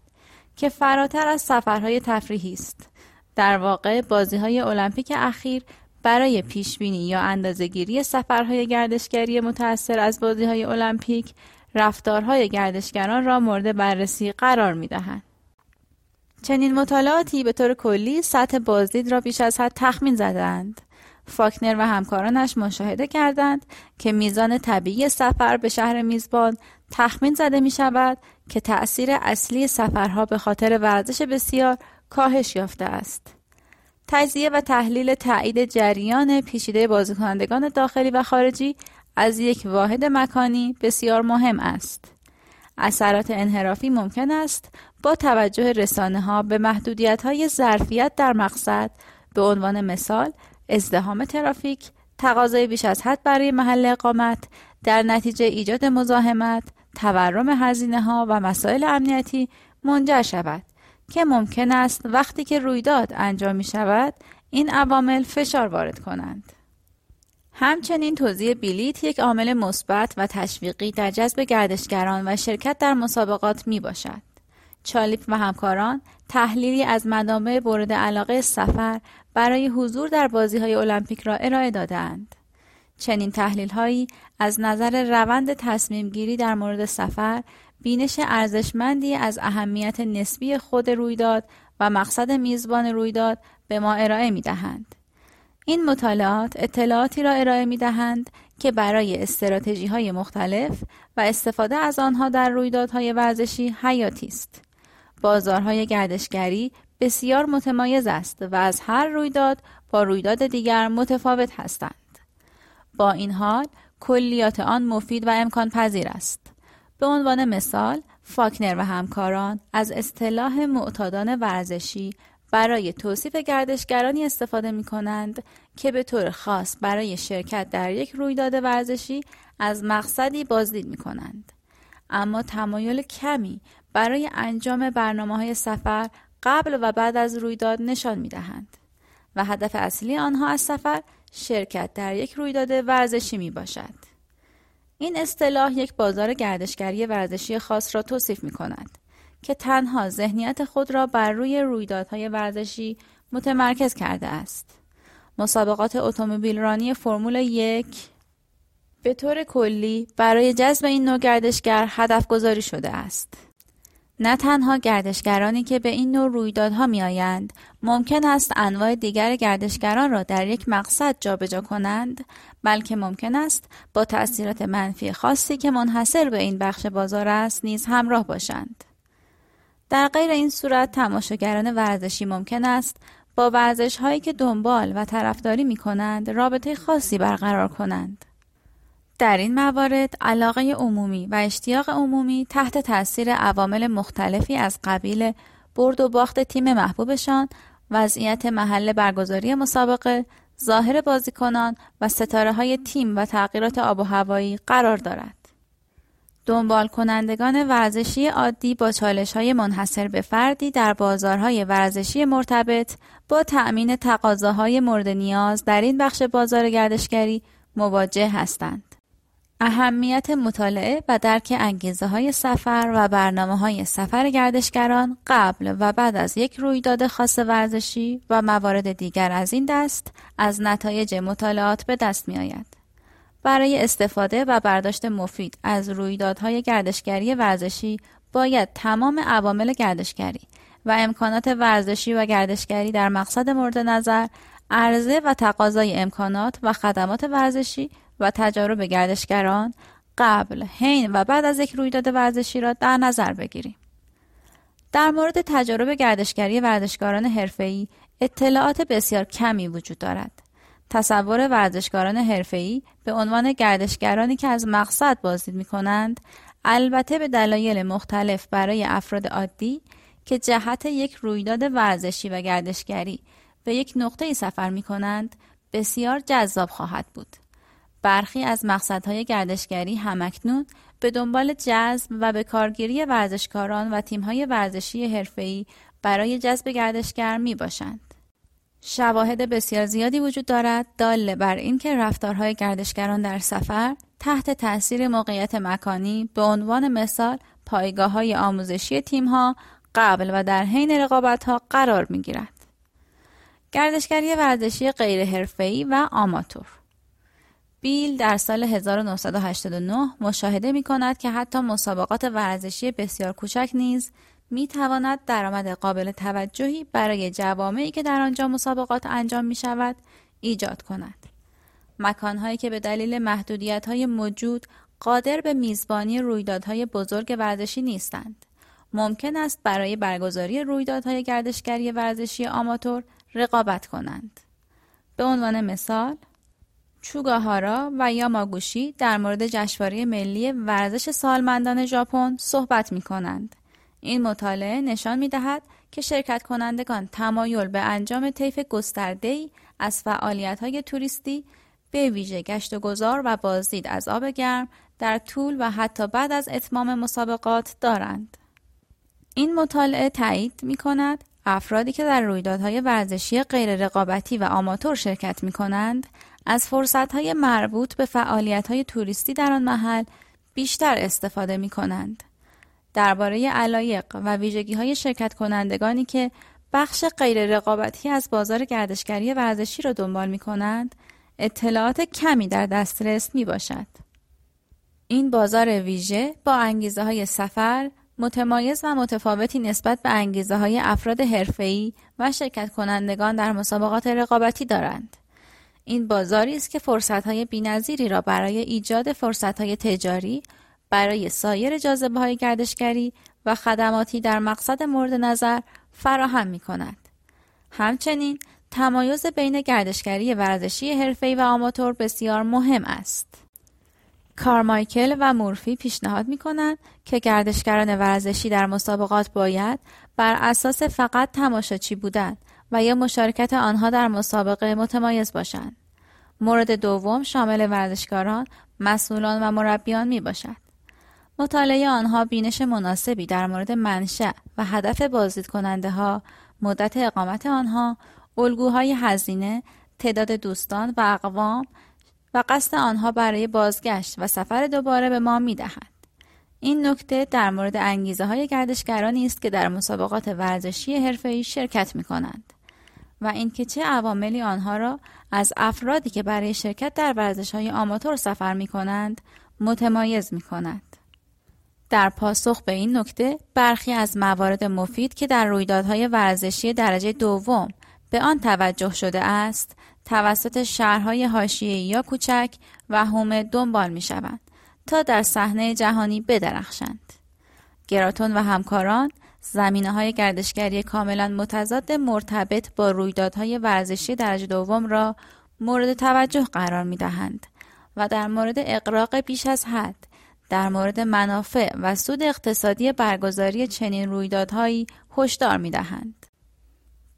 که فراتر از سفرهای تفریحی است. در واقع بازی های المپیک اخیر برای پیشبینی یا اندازهگیری سفرهای گردشگری متأثر از بازی های المپیک رفتارهای گردشگران را مورد بررسی قرار می دهند. چنین مطالعاتی به طور کلی سطح بازدید را بیش از حد تخمین زدند. فاکنر و همکارانش مشاهده کردند که میزان طبیعی سفر به شهر میزبان تخمین زده می شود که تأثیر اصلی سفرها به خاطر ورزش بسیار کاهش یافته است. تجزیه و تحلیل تایید جریان پیچیده بازیکنندگان داخلی و خارجی از یک واحد مکانی بسیار مهم است. اثرات انحرافی ممکن است با توجه رسانه ها به محدودیت های ظرفیت در مقصد به عنوان مثال ازدهام ترافیک، تقاضای بیش از حد برای محل اقامت، در نتیجه ایجاد مزاحمت، تورم هزینه ها و مسائل امنیتی منجر شود که ممکن است وقتی که رویداد انجام می شود این عوامل فشار وارد کنند. همچنین توزیع بلیت یک عامل مثبت و تشویقی در جذب گردشگران و شرکت در مسابقات می باشد. چالیپ و همکاران تحلیلی از منابع مورد علاقه سفر برای حضور در بازی های المپیک را ارائه دادند. چنین تحلیل هایی از نظر روند تصمیم گیری در مورد سفر بینش ارزشمندی از اهمیت نسبی خود رویداد و مقصد میزبان رویداد به ما ارائه می دهند. این مطالعات اطلاعاتی را ارائه می دهند که برای استراتژی های مختلف و استفاده از آنها در رویدادهای ورزشی حیاتی است. بازارهای گردشگری بسیار متمایز است و از هر رویداد با رویداد دیگر متفاوت هستند. با این حال کلیات آن مفید و امکان پذیر است. به عنوان مثال فاکنر و همکاران از اصطلاح معتادان ورزشی برای توصیف گردشگرانی استفاده می کنند که به طور خاص برای شرکت در یک رویداد ورزشی از مقصدی بازدید می کنند. اما تمایل کمی برای انجام برنامه های سفر قبل و بعد از رویداد نشان می دهند و هدف اصلی آنها از سفر شرکت در یک رویداد ورزشی می باشد. این اصطلاح یک بازار گردشگری ورزشی خاص را توصیف می کند که تنها ذهنیت خود را بر روی رویدادهای ورزشی متمرکز کرده است. مسابقات اتومبیل رانی فرمول یک به طور کلی برای جذب این نوع گردشگر هدف گذاری شده است. نه تنها گردشگرانی که به این نوع رویدادها میآیند ممکن است انواع دیگر گردشگران را در یک مقصد جابجا کنند بلکه ممکن است با تأثیرات منفی خاصی که منحصر به این بخش بازار است نیز همراه باشند. در غیر این صورت تماشاگران ورزشی ممکن است با ورزش هایی که دنبال و طرفداری می کنند رابطه خاصی برقرار کنند. در این موارد علاقه عمومی و اشتیاق عمومی تحت تاثیر عوامل مختلفی از قبیل برد و باخت تیم محبوبشان وضعیت محل برگزاری مسابقه ظاهر بازیکنان و ستاره های تیم و تغییرات آب و هوایی قرار دارد. دنبال کنندگان ورزشی عادی با چالش های منحصر به فردی در بازارهای ورزشی مرتبط با تأمین تقاضاهای مورد نیاز در این بخش بازار گردشگری مواجه هستند. اهمیت مطالعه و درک انگیزه های سفر و برنامه های سفر گردشگران قبل و بعد از یک رویداد خاص ورزشی و موارد دیگر از این دست از نتایج مطالعات به دست می آید. برای استفاده و برداشت مفید از رویدادهای گردشگری ورزشی باید تمام عوامل گردشگری و امکانات ورزشی و گردشگری در مقصد مورد نظر عرضه و تقاضای امکانات و خدمات ورزشی و تجارب گردشگران قبل، حین و بعد از یک رویداد ورزشی را در نظر بگیریم. در مورد تجارب گردشگری ورزشکاران حرفه‌ای اطلاعات بسیار کمی وجود دارد. تصور ورزشکاران حرفه‌ای به عنوان گردشگرانی که از مقصد بازدید می کنند البته به دلایل مختلف برای افراد عادی که جهت یک رویداد ورزشی و گردشگری به یک نقطه سفر می کنند بسیار جذاب خواهد بود. برخی از مقصدهای گردشگری همکنون به دنبال جذب و به کارگیری ورزشکاران و تیمهای ورزشی حرفه‌ای برای جذب گردشگر می باشند. شواهد بسیار زیادی وجود دارد داله بر اینکه رفتارهای گردشگران در سفر تحت تاثیر موقعیت مکانی به عنوان مثال پایگاه های آموزشی تیم ها قبل و در حین رقابت ها قرار می گیرد. گردشگری ورزشی غیر و آماتور بیل در سال 1989 مشاهده می کند که حتی مسابقات ورزشی بسیار کوچک نیز می تواند درآمد قابل توجهی برای جوامعی که در آنجا مسابقات انجام می شود ایجاد کند. مکانهایی که به دلیل محدودیت های موجود قادر به میزبانی رویدادهای بزرگ ورزشی نیستند. ممکن است برای برگزاری رویدادهای گردشگری ورزشی آماتور رقابت کنند. به عنوان مثال، چوگاهارا و یاماگوشی در مورد جشنواره ملی ورزش سالمندان ژاپن صحبت می کنند. این مطالعه نشان می دهد که شرکت کنندگان تمایل به انجام طیف گسترده‌ای از فعالیت‌های توریستی به ویژه گشت و گذار و بازدید از آب گرم در طول و حتی بعد از اتمام مسابقات دارند. این مطالعه تایید می کند افرادی که در رویدادهای ورزشی غیر رقابتی و آماتور شرکت می کنند از فرصتهای مربوط به فعالیتهای توریستی در آن محل بیشتر استفاده می کنند. درباره علایق و ویژگی های شرکت کنندگانی که بخش غیر رقابتی از بازار گردشگری ورزشی را دنبال می کنند، اطلاعات کمی در دسترس می باشد. این بازار ویژه با انگیزه های سفر متمایز و متفاوتی نسبت به انگیزه های افراد حرفه‌ای و شرکت کنندگان در مسابقات رقابتی دارند. این بازاری است که فرصت‌های بی‌نظیری را برای ایجاد فرصت‌های تجاری برای سایر جاذبه های گردشگری و خدماتی در مقصد مورد نظر فراهم می کند. همچنین تمایز بین گردشگری ورزشی حرفه‌ای و آماتور بسیار مهم است. کارمایکل و مورفی پیشنهاد می کنند که گردشگران ورزشی در مسابقات باید بر اساس فقط تماشاچی بودن و یا مشارکت آنها در مسابقه متمایز باشند. مورد دوم شامل ورزشکاران، مسئولان و مربیان می باشد. مطالعه آنها بینش مناسبی در مورد منشأ و هدف بازدید کننده ها، مدت اقامت آنها، الگوهای هزینه، تعداد دوستان و اقوام و قصد آنها برای بازگشت و سفر دوباره به ما می دهند. این نکته در مورد انگیزه های گردشگرانی است که در مسابقات ورزشی حرفه‌ای شرکت می کنند و اینکه چه عواملی آنها را از افرادی که برای شرکت در ورزش های آماتور سفر می کنند متمایز می کند. در پاسخ به این نکته برخی از موارد مفید که در رویدادهای ورزشی درجه دوم به آن توجه شده است توسط شهرهای حاشیه‌ای یا کوچک و هومه دنبال می شوند تا در صحنه جهانی بدرخشند. گراتون و همکاران زمینه های گردشگری کاملا متضاد مرتبط با رویدادهای ورزشی درجه دوم را مورد توجه قرار می دهند و در مورد اقراق بیش از حد در مورد منافع و سود اقتصادی برگزاری چنین رویدادهایی هشدار می دهند.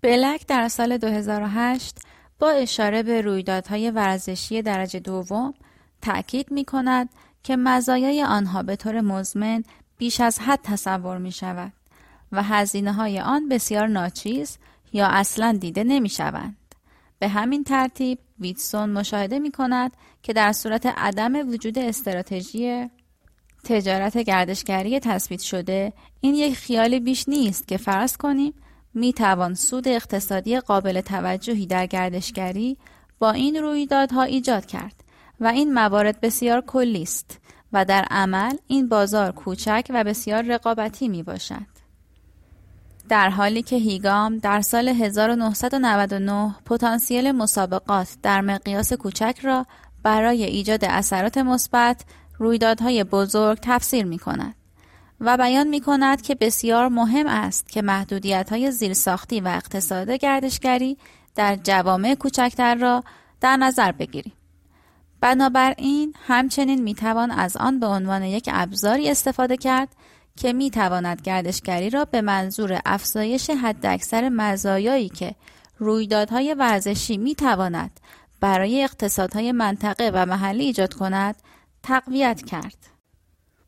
بلک در سال 2008 با اشاره به رویدادهای ورزشی درجه دوم تأکید می کند که مزایای آنها به طور مزمن بیش از حد تصور می شود و هزینه های آن بسیار ناچیز یا اصلا دیده نمی شوند. به همین ترتیب ویتسون مشاهده می کند که در صورت عدم وجود استراتژی تجارت گردشگری تثبیت شده این یک خیالی بیش نیست که فرض کنیم می توان سود اقتصادی قابل توجهی در گردشگری با این رویدادها ایجاد کرد و این موارد بسیار کلی است و در عمل این بازار کوچک و بسیار رقابتی می باشد. در حالی که هیگام در سال 1999 پتانسیل مسابقات در مقیاس کوچک را برای ایجاد اثرات مثبت رویدادهای بزرگ تفسیر می کند و بیان می کند که بسیار مهم است که محدودیت های زیرساختی و اقتصاد گردشگری در جوامع کوچکتر را در نظر بگیریم. بنابراین همچنین می‌توان از آن به عنوان یک ابزاری استفاده کرد که می‌تواند گردشگری را به منظور افزایش حداکثر مزایایی که رویدادهای ورزشی می‌تواند برای اقتصادهای منطقه و محلی ایجاد کند تقویت کرد.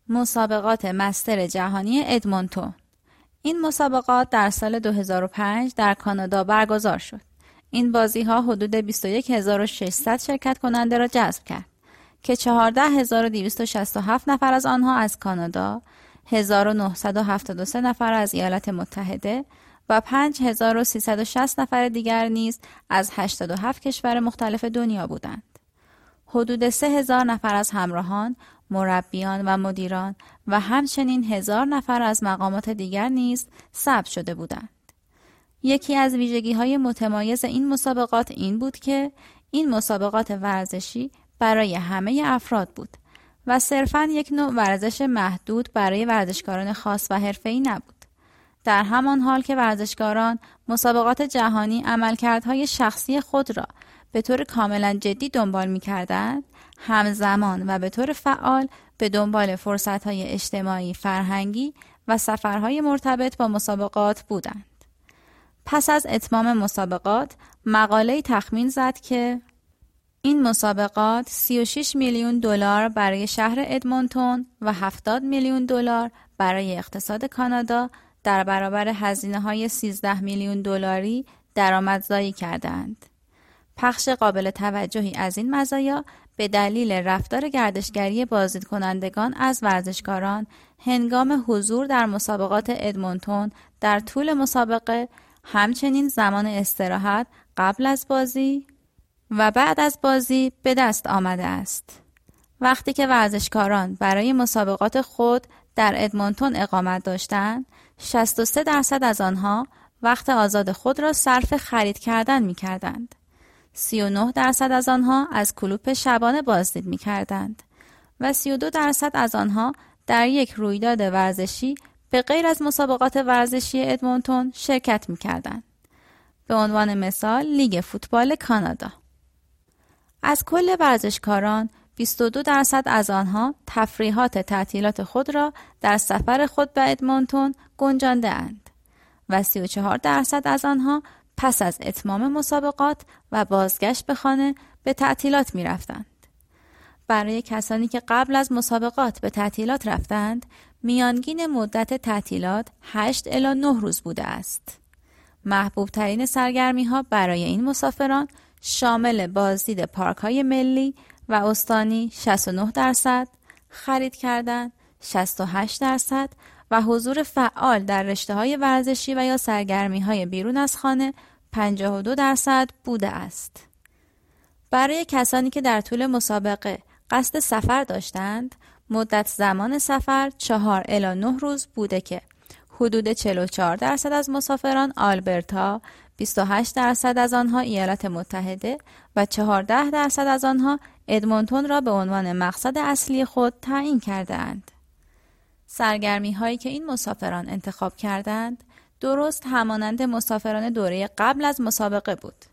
مسابقات مستر جهانی ادمونتون این مسابقات در سال 2005 در کانادا برگزار شد. این بازی ها حدود 21600 شرکت کننده را جذب کرد که 14267 نفر از آنها از کانادا، 1973 نفر از ایالات متحده و 5360 نفر دیگر نیز از 87 کشور مختلف دنیا بودند. حدود 3000 نفر از همراهان، مربیان و مدیران و همچنین هزار نفر از مقامات دیگر نیز ثبت شده بودند. یکی از ویژگی های متمایز این مسابقات این بود که این مسابقات ورزشی برای همه افراد بود و صرفا یک نوع ورزش محدود برای ورزشکاران خاص و حرفه‌ای نبود. در همان حال که ورزشکاران مسابقات جهانی عملکردهای شخصی خود را به طور کاملا جدی دنبال می کردند، همزمان و به طور فعال به دنبال فرصتهای اجتماعی فرهنگی و سفرهای مرتبط با مسابقات بودند. پس از اتمام مسابقات مقاله تخمین زد که این مسابقات 36 میلیون دلار برای شهر ادمونتون و 70 میلیون دلار برای اقتصاد کانادا در برابر هزینه های 13 میلیون دلاری درآمدزایی کردند. پخش قابل توجهی از این مزایا به دلیل رفتار گردشگری بازدید کنندگان از ورزشکاران هنگام حضور در مسابقات ادمونتون در طول مسابقه همچنین زمان استراحت قبل از بازی و بعد از بازی به دست آمده است. وقتی که ورزشکاران برای مسابقات خود در ادمونتون اقامت داشتند، 63 درصد از آنها وقت آزاد خود را صرف خرید کردن می کردند. 39 درصد از آنها از کلوپ شبانه بازدید می کردند و 32 درصد از آنها در یک رویداد ورزشی به غیر از مسابقات ورزشی ادمونتون شرکت می کردند. به عنوان مثال لیگ فوتبال کانادا از کل ورزشکاران 22 درصد از آنها تفریحات تعطیلات خود را در سفر خود به ادمونتون گنجانده اند و 34 درصد از آنها پس از اتمام مسابقات و بازگشت به خانه به تعطیلات می رفتند. برای کسانی که قبل از مسابقات به تعطیلات رفتند میانگین مدت تعطیلات 8 الی 9 روز بوده است. محبوب ترین سرگرمی ها برای این مسافران شامل بازدید پارک های ملی و استانی 69 درصد، خرید کردن 68 درصد و حضور فعال در رشته های ورزشی و یا سرگرمی های بیرون از خانه 52 درصد بوده است. برای کسانی که در طول مسابقه قصد سفر داشتند، مدت زمان سفر 4 الی 9 روز بوده که حدود 44 درصد از مسافران آلبرتا، 28 درصد از آنها ایالات متحده و 14 درصد از آنها ادمونتون را به عنوان مقصد اصلی خود تعیین کرده اند. سرگرمی هایی که این مسافران انتخاب کردند درست همانند مسافران دوره قبل از مسابقه بود.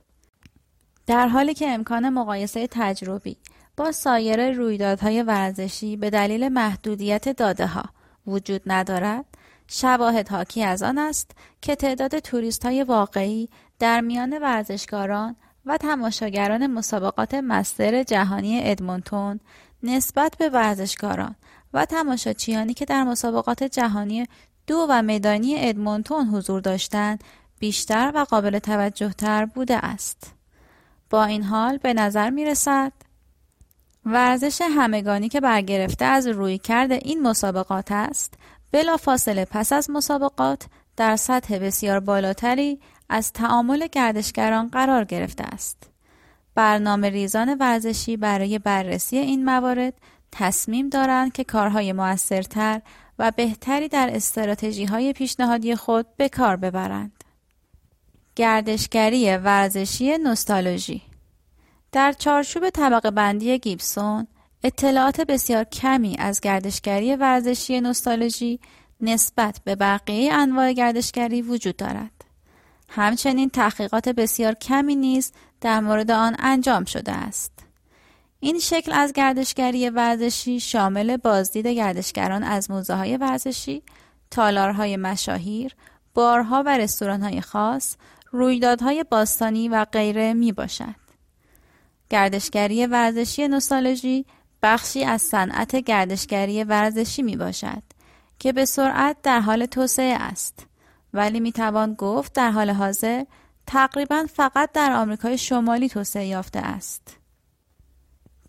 در حالی که امکان مقایسه تجربی با سایر رویدادهای ورزشی به دلیل محدودیت داده ها وجود ندارد، شواهد حاکی از آن است که تعداد توریست های واقعی در میان ورزشکاران و تماشاگران مسابقات مستر جهانی ادمونتون نسبت به ورزشکاران و تماشاچیانی که در مسابقات جهانی دو و میدانی ادمونتون حضور داشتند بیشتر و قابل توجه تر بوده است. با این حال به نظر می رسد ورزش همگانی که برگرفته از روی کرده این مسابقات است بلا فاصله پس از مسابقات در سطح بسیار بالاتری از تعامل گردشگران قرار گرفته است. برنامه ریزان ورزشی برای بررسی این موارد تصمیم دارند که کارهای موثرتر و بهتری در استراتژی های پیشنهادی خود به کار ببرند. گردشگری ورزشی نوستالژی در چارچوب طبقه بندی گیبسون اطلاعات بسیار کمی از گردشگری ورزشی نوستالژی نسبت به بقیه انواع گردشگری وجود دارد. همچنین تحقیقات بسیار کمی نیز در مورد آن انجام شده است. این شکل از گردشگری ورزشی شامل بازدید گردشگران از موزه های ورزشی، تالارهای مشاهیر، بارها و رستورانهای خاص، رویدادهای باستانی و غیره می باشد. گردشگری ورزشی نوستالژی بخشی از صنعت گردشگری ورزشی می باشد که به سرعت در حال توسعه است ولی می توان گفت در حال حاضر تقریبا فقط در آمریکای شمالی توسعه یافته است.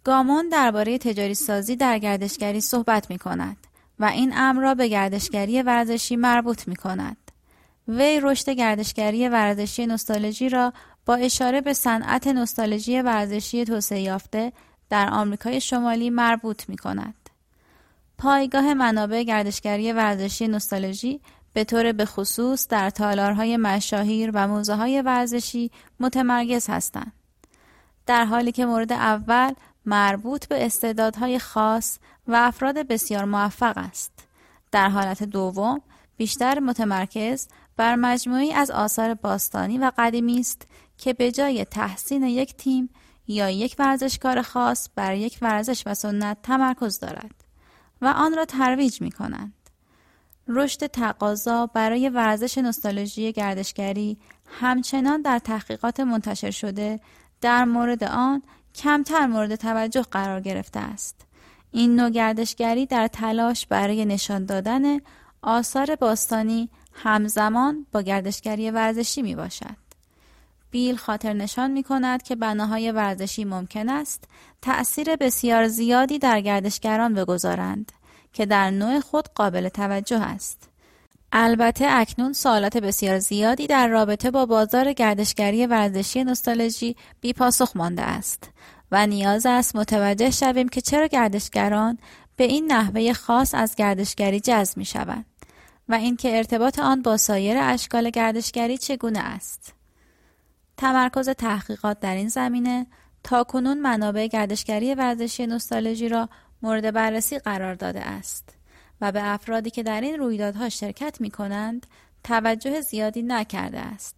گامون درباره تجاری سازی در گردشگری صحبت می کند و این امر را به گردشگری ورزشی مربوط می کند. وی رشد گردشگری ورزشی نوستالژی را با اشاره به صنعت نوستالژی ورزشی توسعه یافته در آمریکای شمالی مربوط می کند. پایگاه منابع گردشگری ورزشی نوستالژی به طور به خصوص در تالارهای مشاهیر و موزه های ورزشی متمرکز هستند. در حالی که مورد اول مربوط به استعدادهای خاص و افراد بسیار موفق است. در حالت دوم بیشتر متمرکز بر مجموعی از آثار باستانی و قدیمی است که به جای تحسین یک تیم یا یک ورزشکار خاص بر یک ورزش و سنت تمرکز دارد و آن را ترویج می کنند. رشد تقاضا برای ورزش نوستالژی گردشگری همچنان در تحقیقات منتشر شده در مورد آن کمتر مورد توجه قرار گرفته است. این نوع گردشگری در تلاش برای نشان دادن آثار باستانی همزمان با گردشگری ورزشی می باشد. بیل خاطر نشان می کند که بناهای ورزشی ممکن است تأثیر بسیار زیادی در گردشگران بگذارند که در نوع خود قابل توجه است. البته اکنون سوالات بسیار زیادی در رابطه با بازار گردشگری ورزشی نوستالژی بی پاسخ مانده است و نیاز است متوجه شویم که چرا گردشگران به این نحوه خاص از گردشگری جذب می شوند و اینکه ارتباط آن با سایر اشکال گردشگری چگونه است. تمرکز تحقیقات در این زمینه تا کنون منابع گردشگری ورزشی نوستالژی را مورد بررسی قرار داده است و به افرادی که در این رویدادها شرکت می کنند توجه زیادی نکرده است.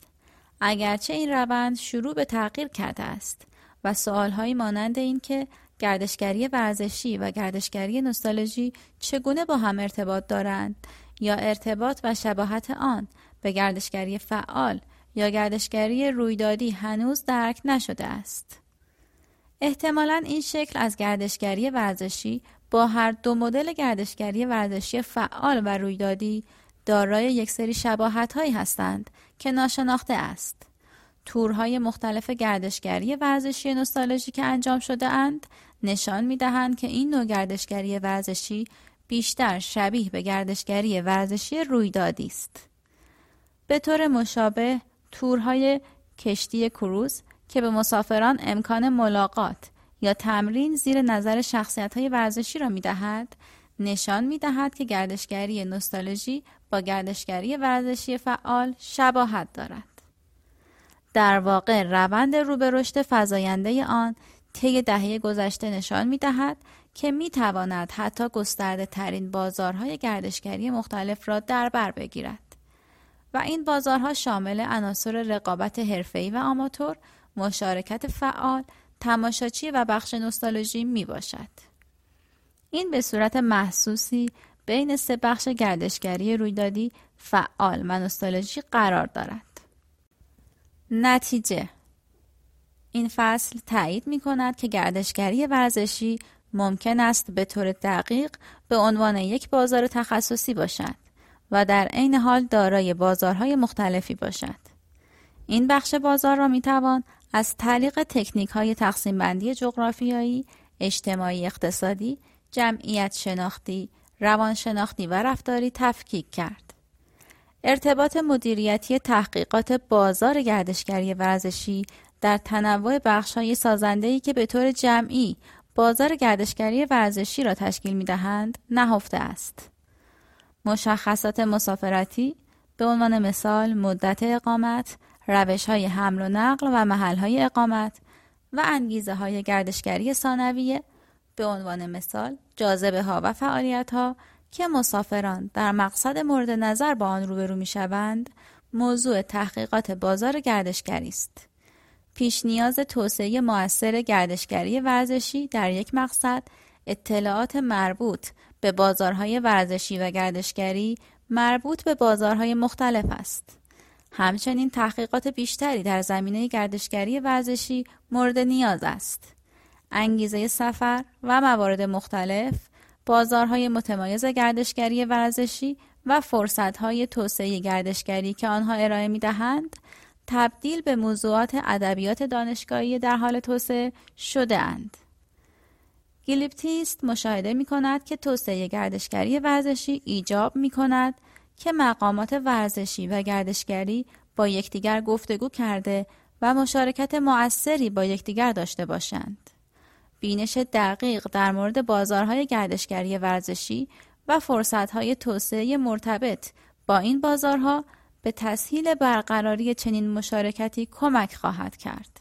اگرچه این روند شروع به تغییر کرده است و سوالهایی مانند این که گردشگری ورزشی و گردشگری نوستالژی چگونه با هم ارتباط دارند یا ارتباط و شباهت آن به گردشگری فعال یا گردشگری رویدادی هنوز درک نشده است. احتمالا این شکل از گردشگری ورزشی با هر دو مدل گردشگری ورزشی فعال و رویدادی دارای یک سری شباهت هایی هستند که ناشناخته است. تورهای مختلف گردشگری ورزشی نوستالژی که انجام شده اند نشان می دهند که این نوع گردشگری ورزشی بیشتر شبیه به گردشگری ورزشی رویدادی است. به طور مشابه تورهای کشتی کروز که به مسافران امکان ملاقات یا تمرین زیر نظر شخصیت های ورزشی را می دهد نشان می دهد که گردشگری نوستالژی با گردشگری ورزشی فعال شباهت دارد. در واقع روند رو به رشد فزاینده آن طی دهه گذشته نشان می دهد که می تواند حتی گسترده ترین بازارهای گردشگری مختلف را در بر بگیرد. و این بازارها شامل عناصر رقابت حرفه‌ای و آماتور، مشارکت فعال، تماشاچی و بخش نوستالژی می باشد. این به صورت محسوسی بین سه بخش گردشگری رویدادی فعال و نوستالژی قرار دارد. نتیجه این فصل تایید می کند که گردشگری ورزشی ممکن است به طور دقیق به عنوان یک بازار تخصصی باشد و در عین حال دارای بازارهای مختلفی باشد. این بخش بازار را می توان از طریق تکنیک های تقسیم بندی جغرافیایی، اجتماعی اقتصادی، جمعیت شناختی، روان شناختی و رفتاری تفکیک کرد. ارتباط مدیریتی تحقیقات بازار گردشگری ورزشی در تنوع بخش های سازنده که به طور جمعی بازار گردشگری ورزشی را تشکیل می دهند نهفته است. مشخصات مسافرتی به عنوان مثال مدت اقامت، روش های حمل و نقل و محل های اقامت و انگیزه های گردشگری ثانویه به عنوان مثال جاذبه ها و فعالیت ها که مسافران در مقصد مورد نظر با آن روبرو می شوند موضوع تحقیقات بازار گردشگری است. پیش نیاز توسعه موثر گردشگری ورزشی در یک مقصد اطلاعات مربوط به بازارهای ورزشی و گردشگری مربوط به بازارهای مختلف است. همچنین تحقیقات بیشتری در زمینه گردشگری ورزشی مورد نیاز است. انگیزه سفر و موارد مختلف، بازارهای متمایز گردشگری ورزشی و فرصتهای توسعه گردشگری که آنها ارائه می دهند، تبدیل به موضوعات ادبیات دانشگاهی در حال توسعه شده اند. گیلیپتیست مشاهده می کند که توسعه گردشگری ورزشی ایجاب می کند که مقامات ورزشی و گردشگری با یکدیگر گفتگو کرده و مشارکت مؤثری با یکدیگر داشته باشند. بینش دقیق در مورد بازارهای گردشگری ورزشی و فرصتهای توسعه مرتبط با این بازارها به تسهیل برقراری چنین مشارکتی کمک خواهد کرد.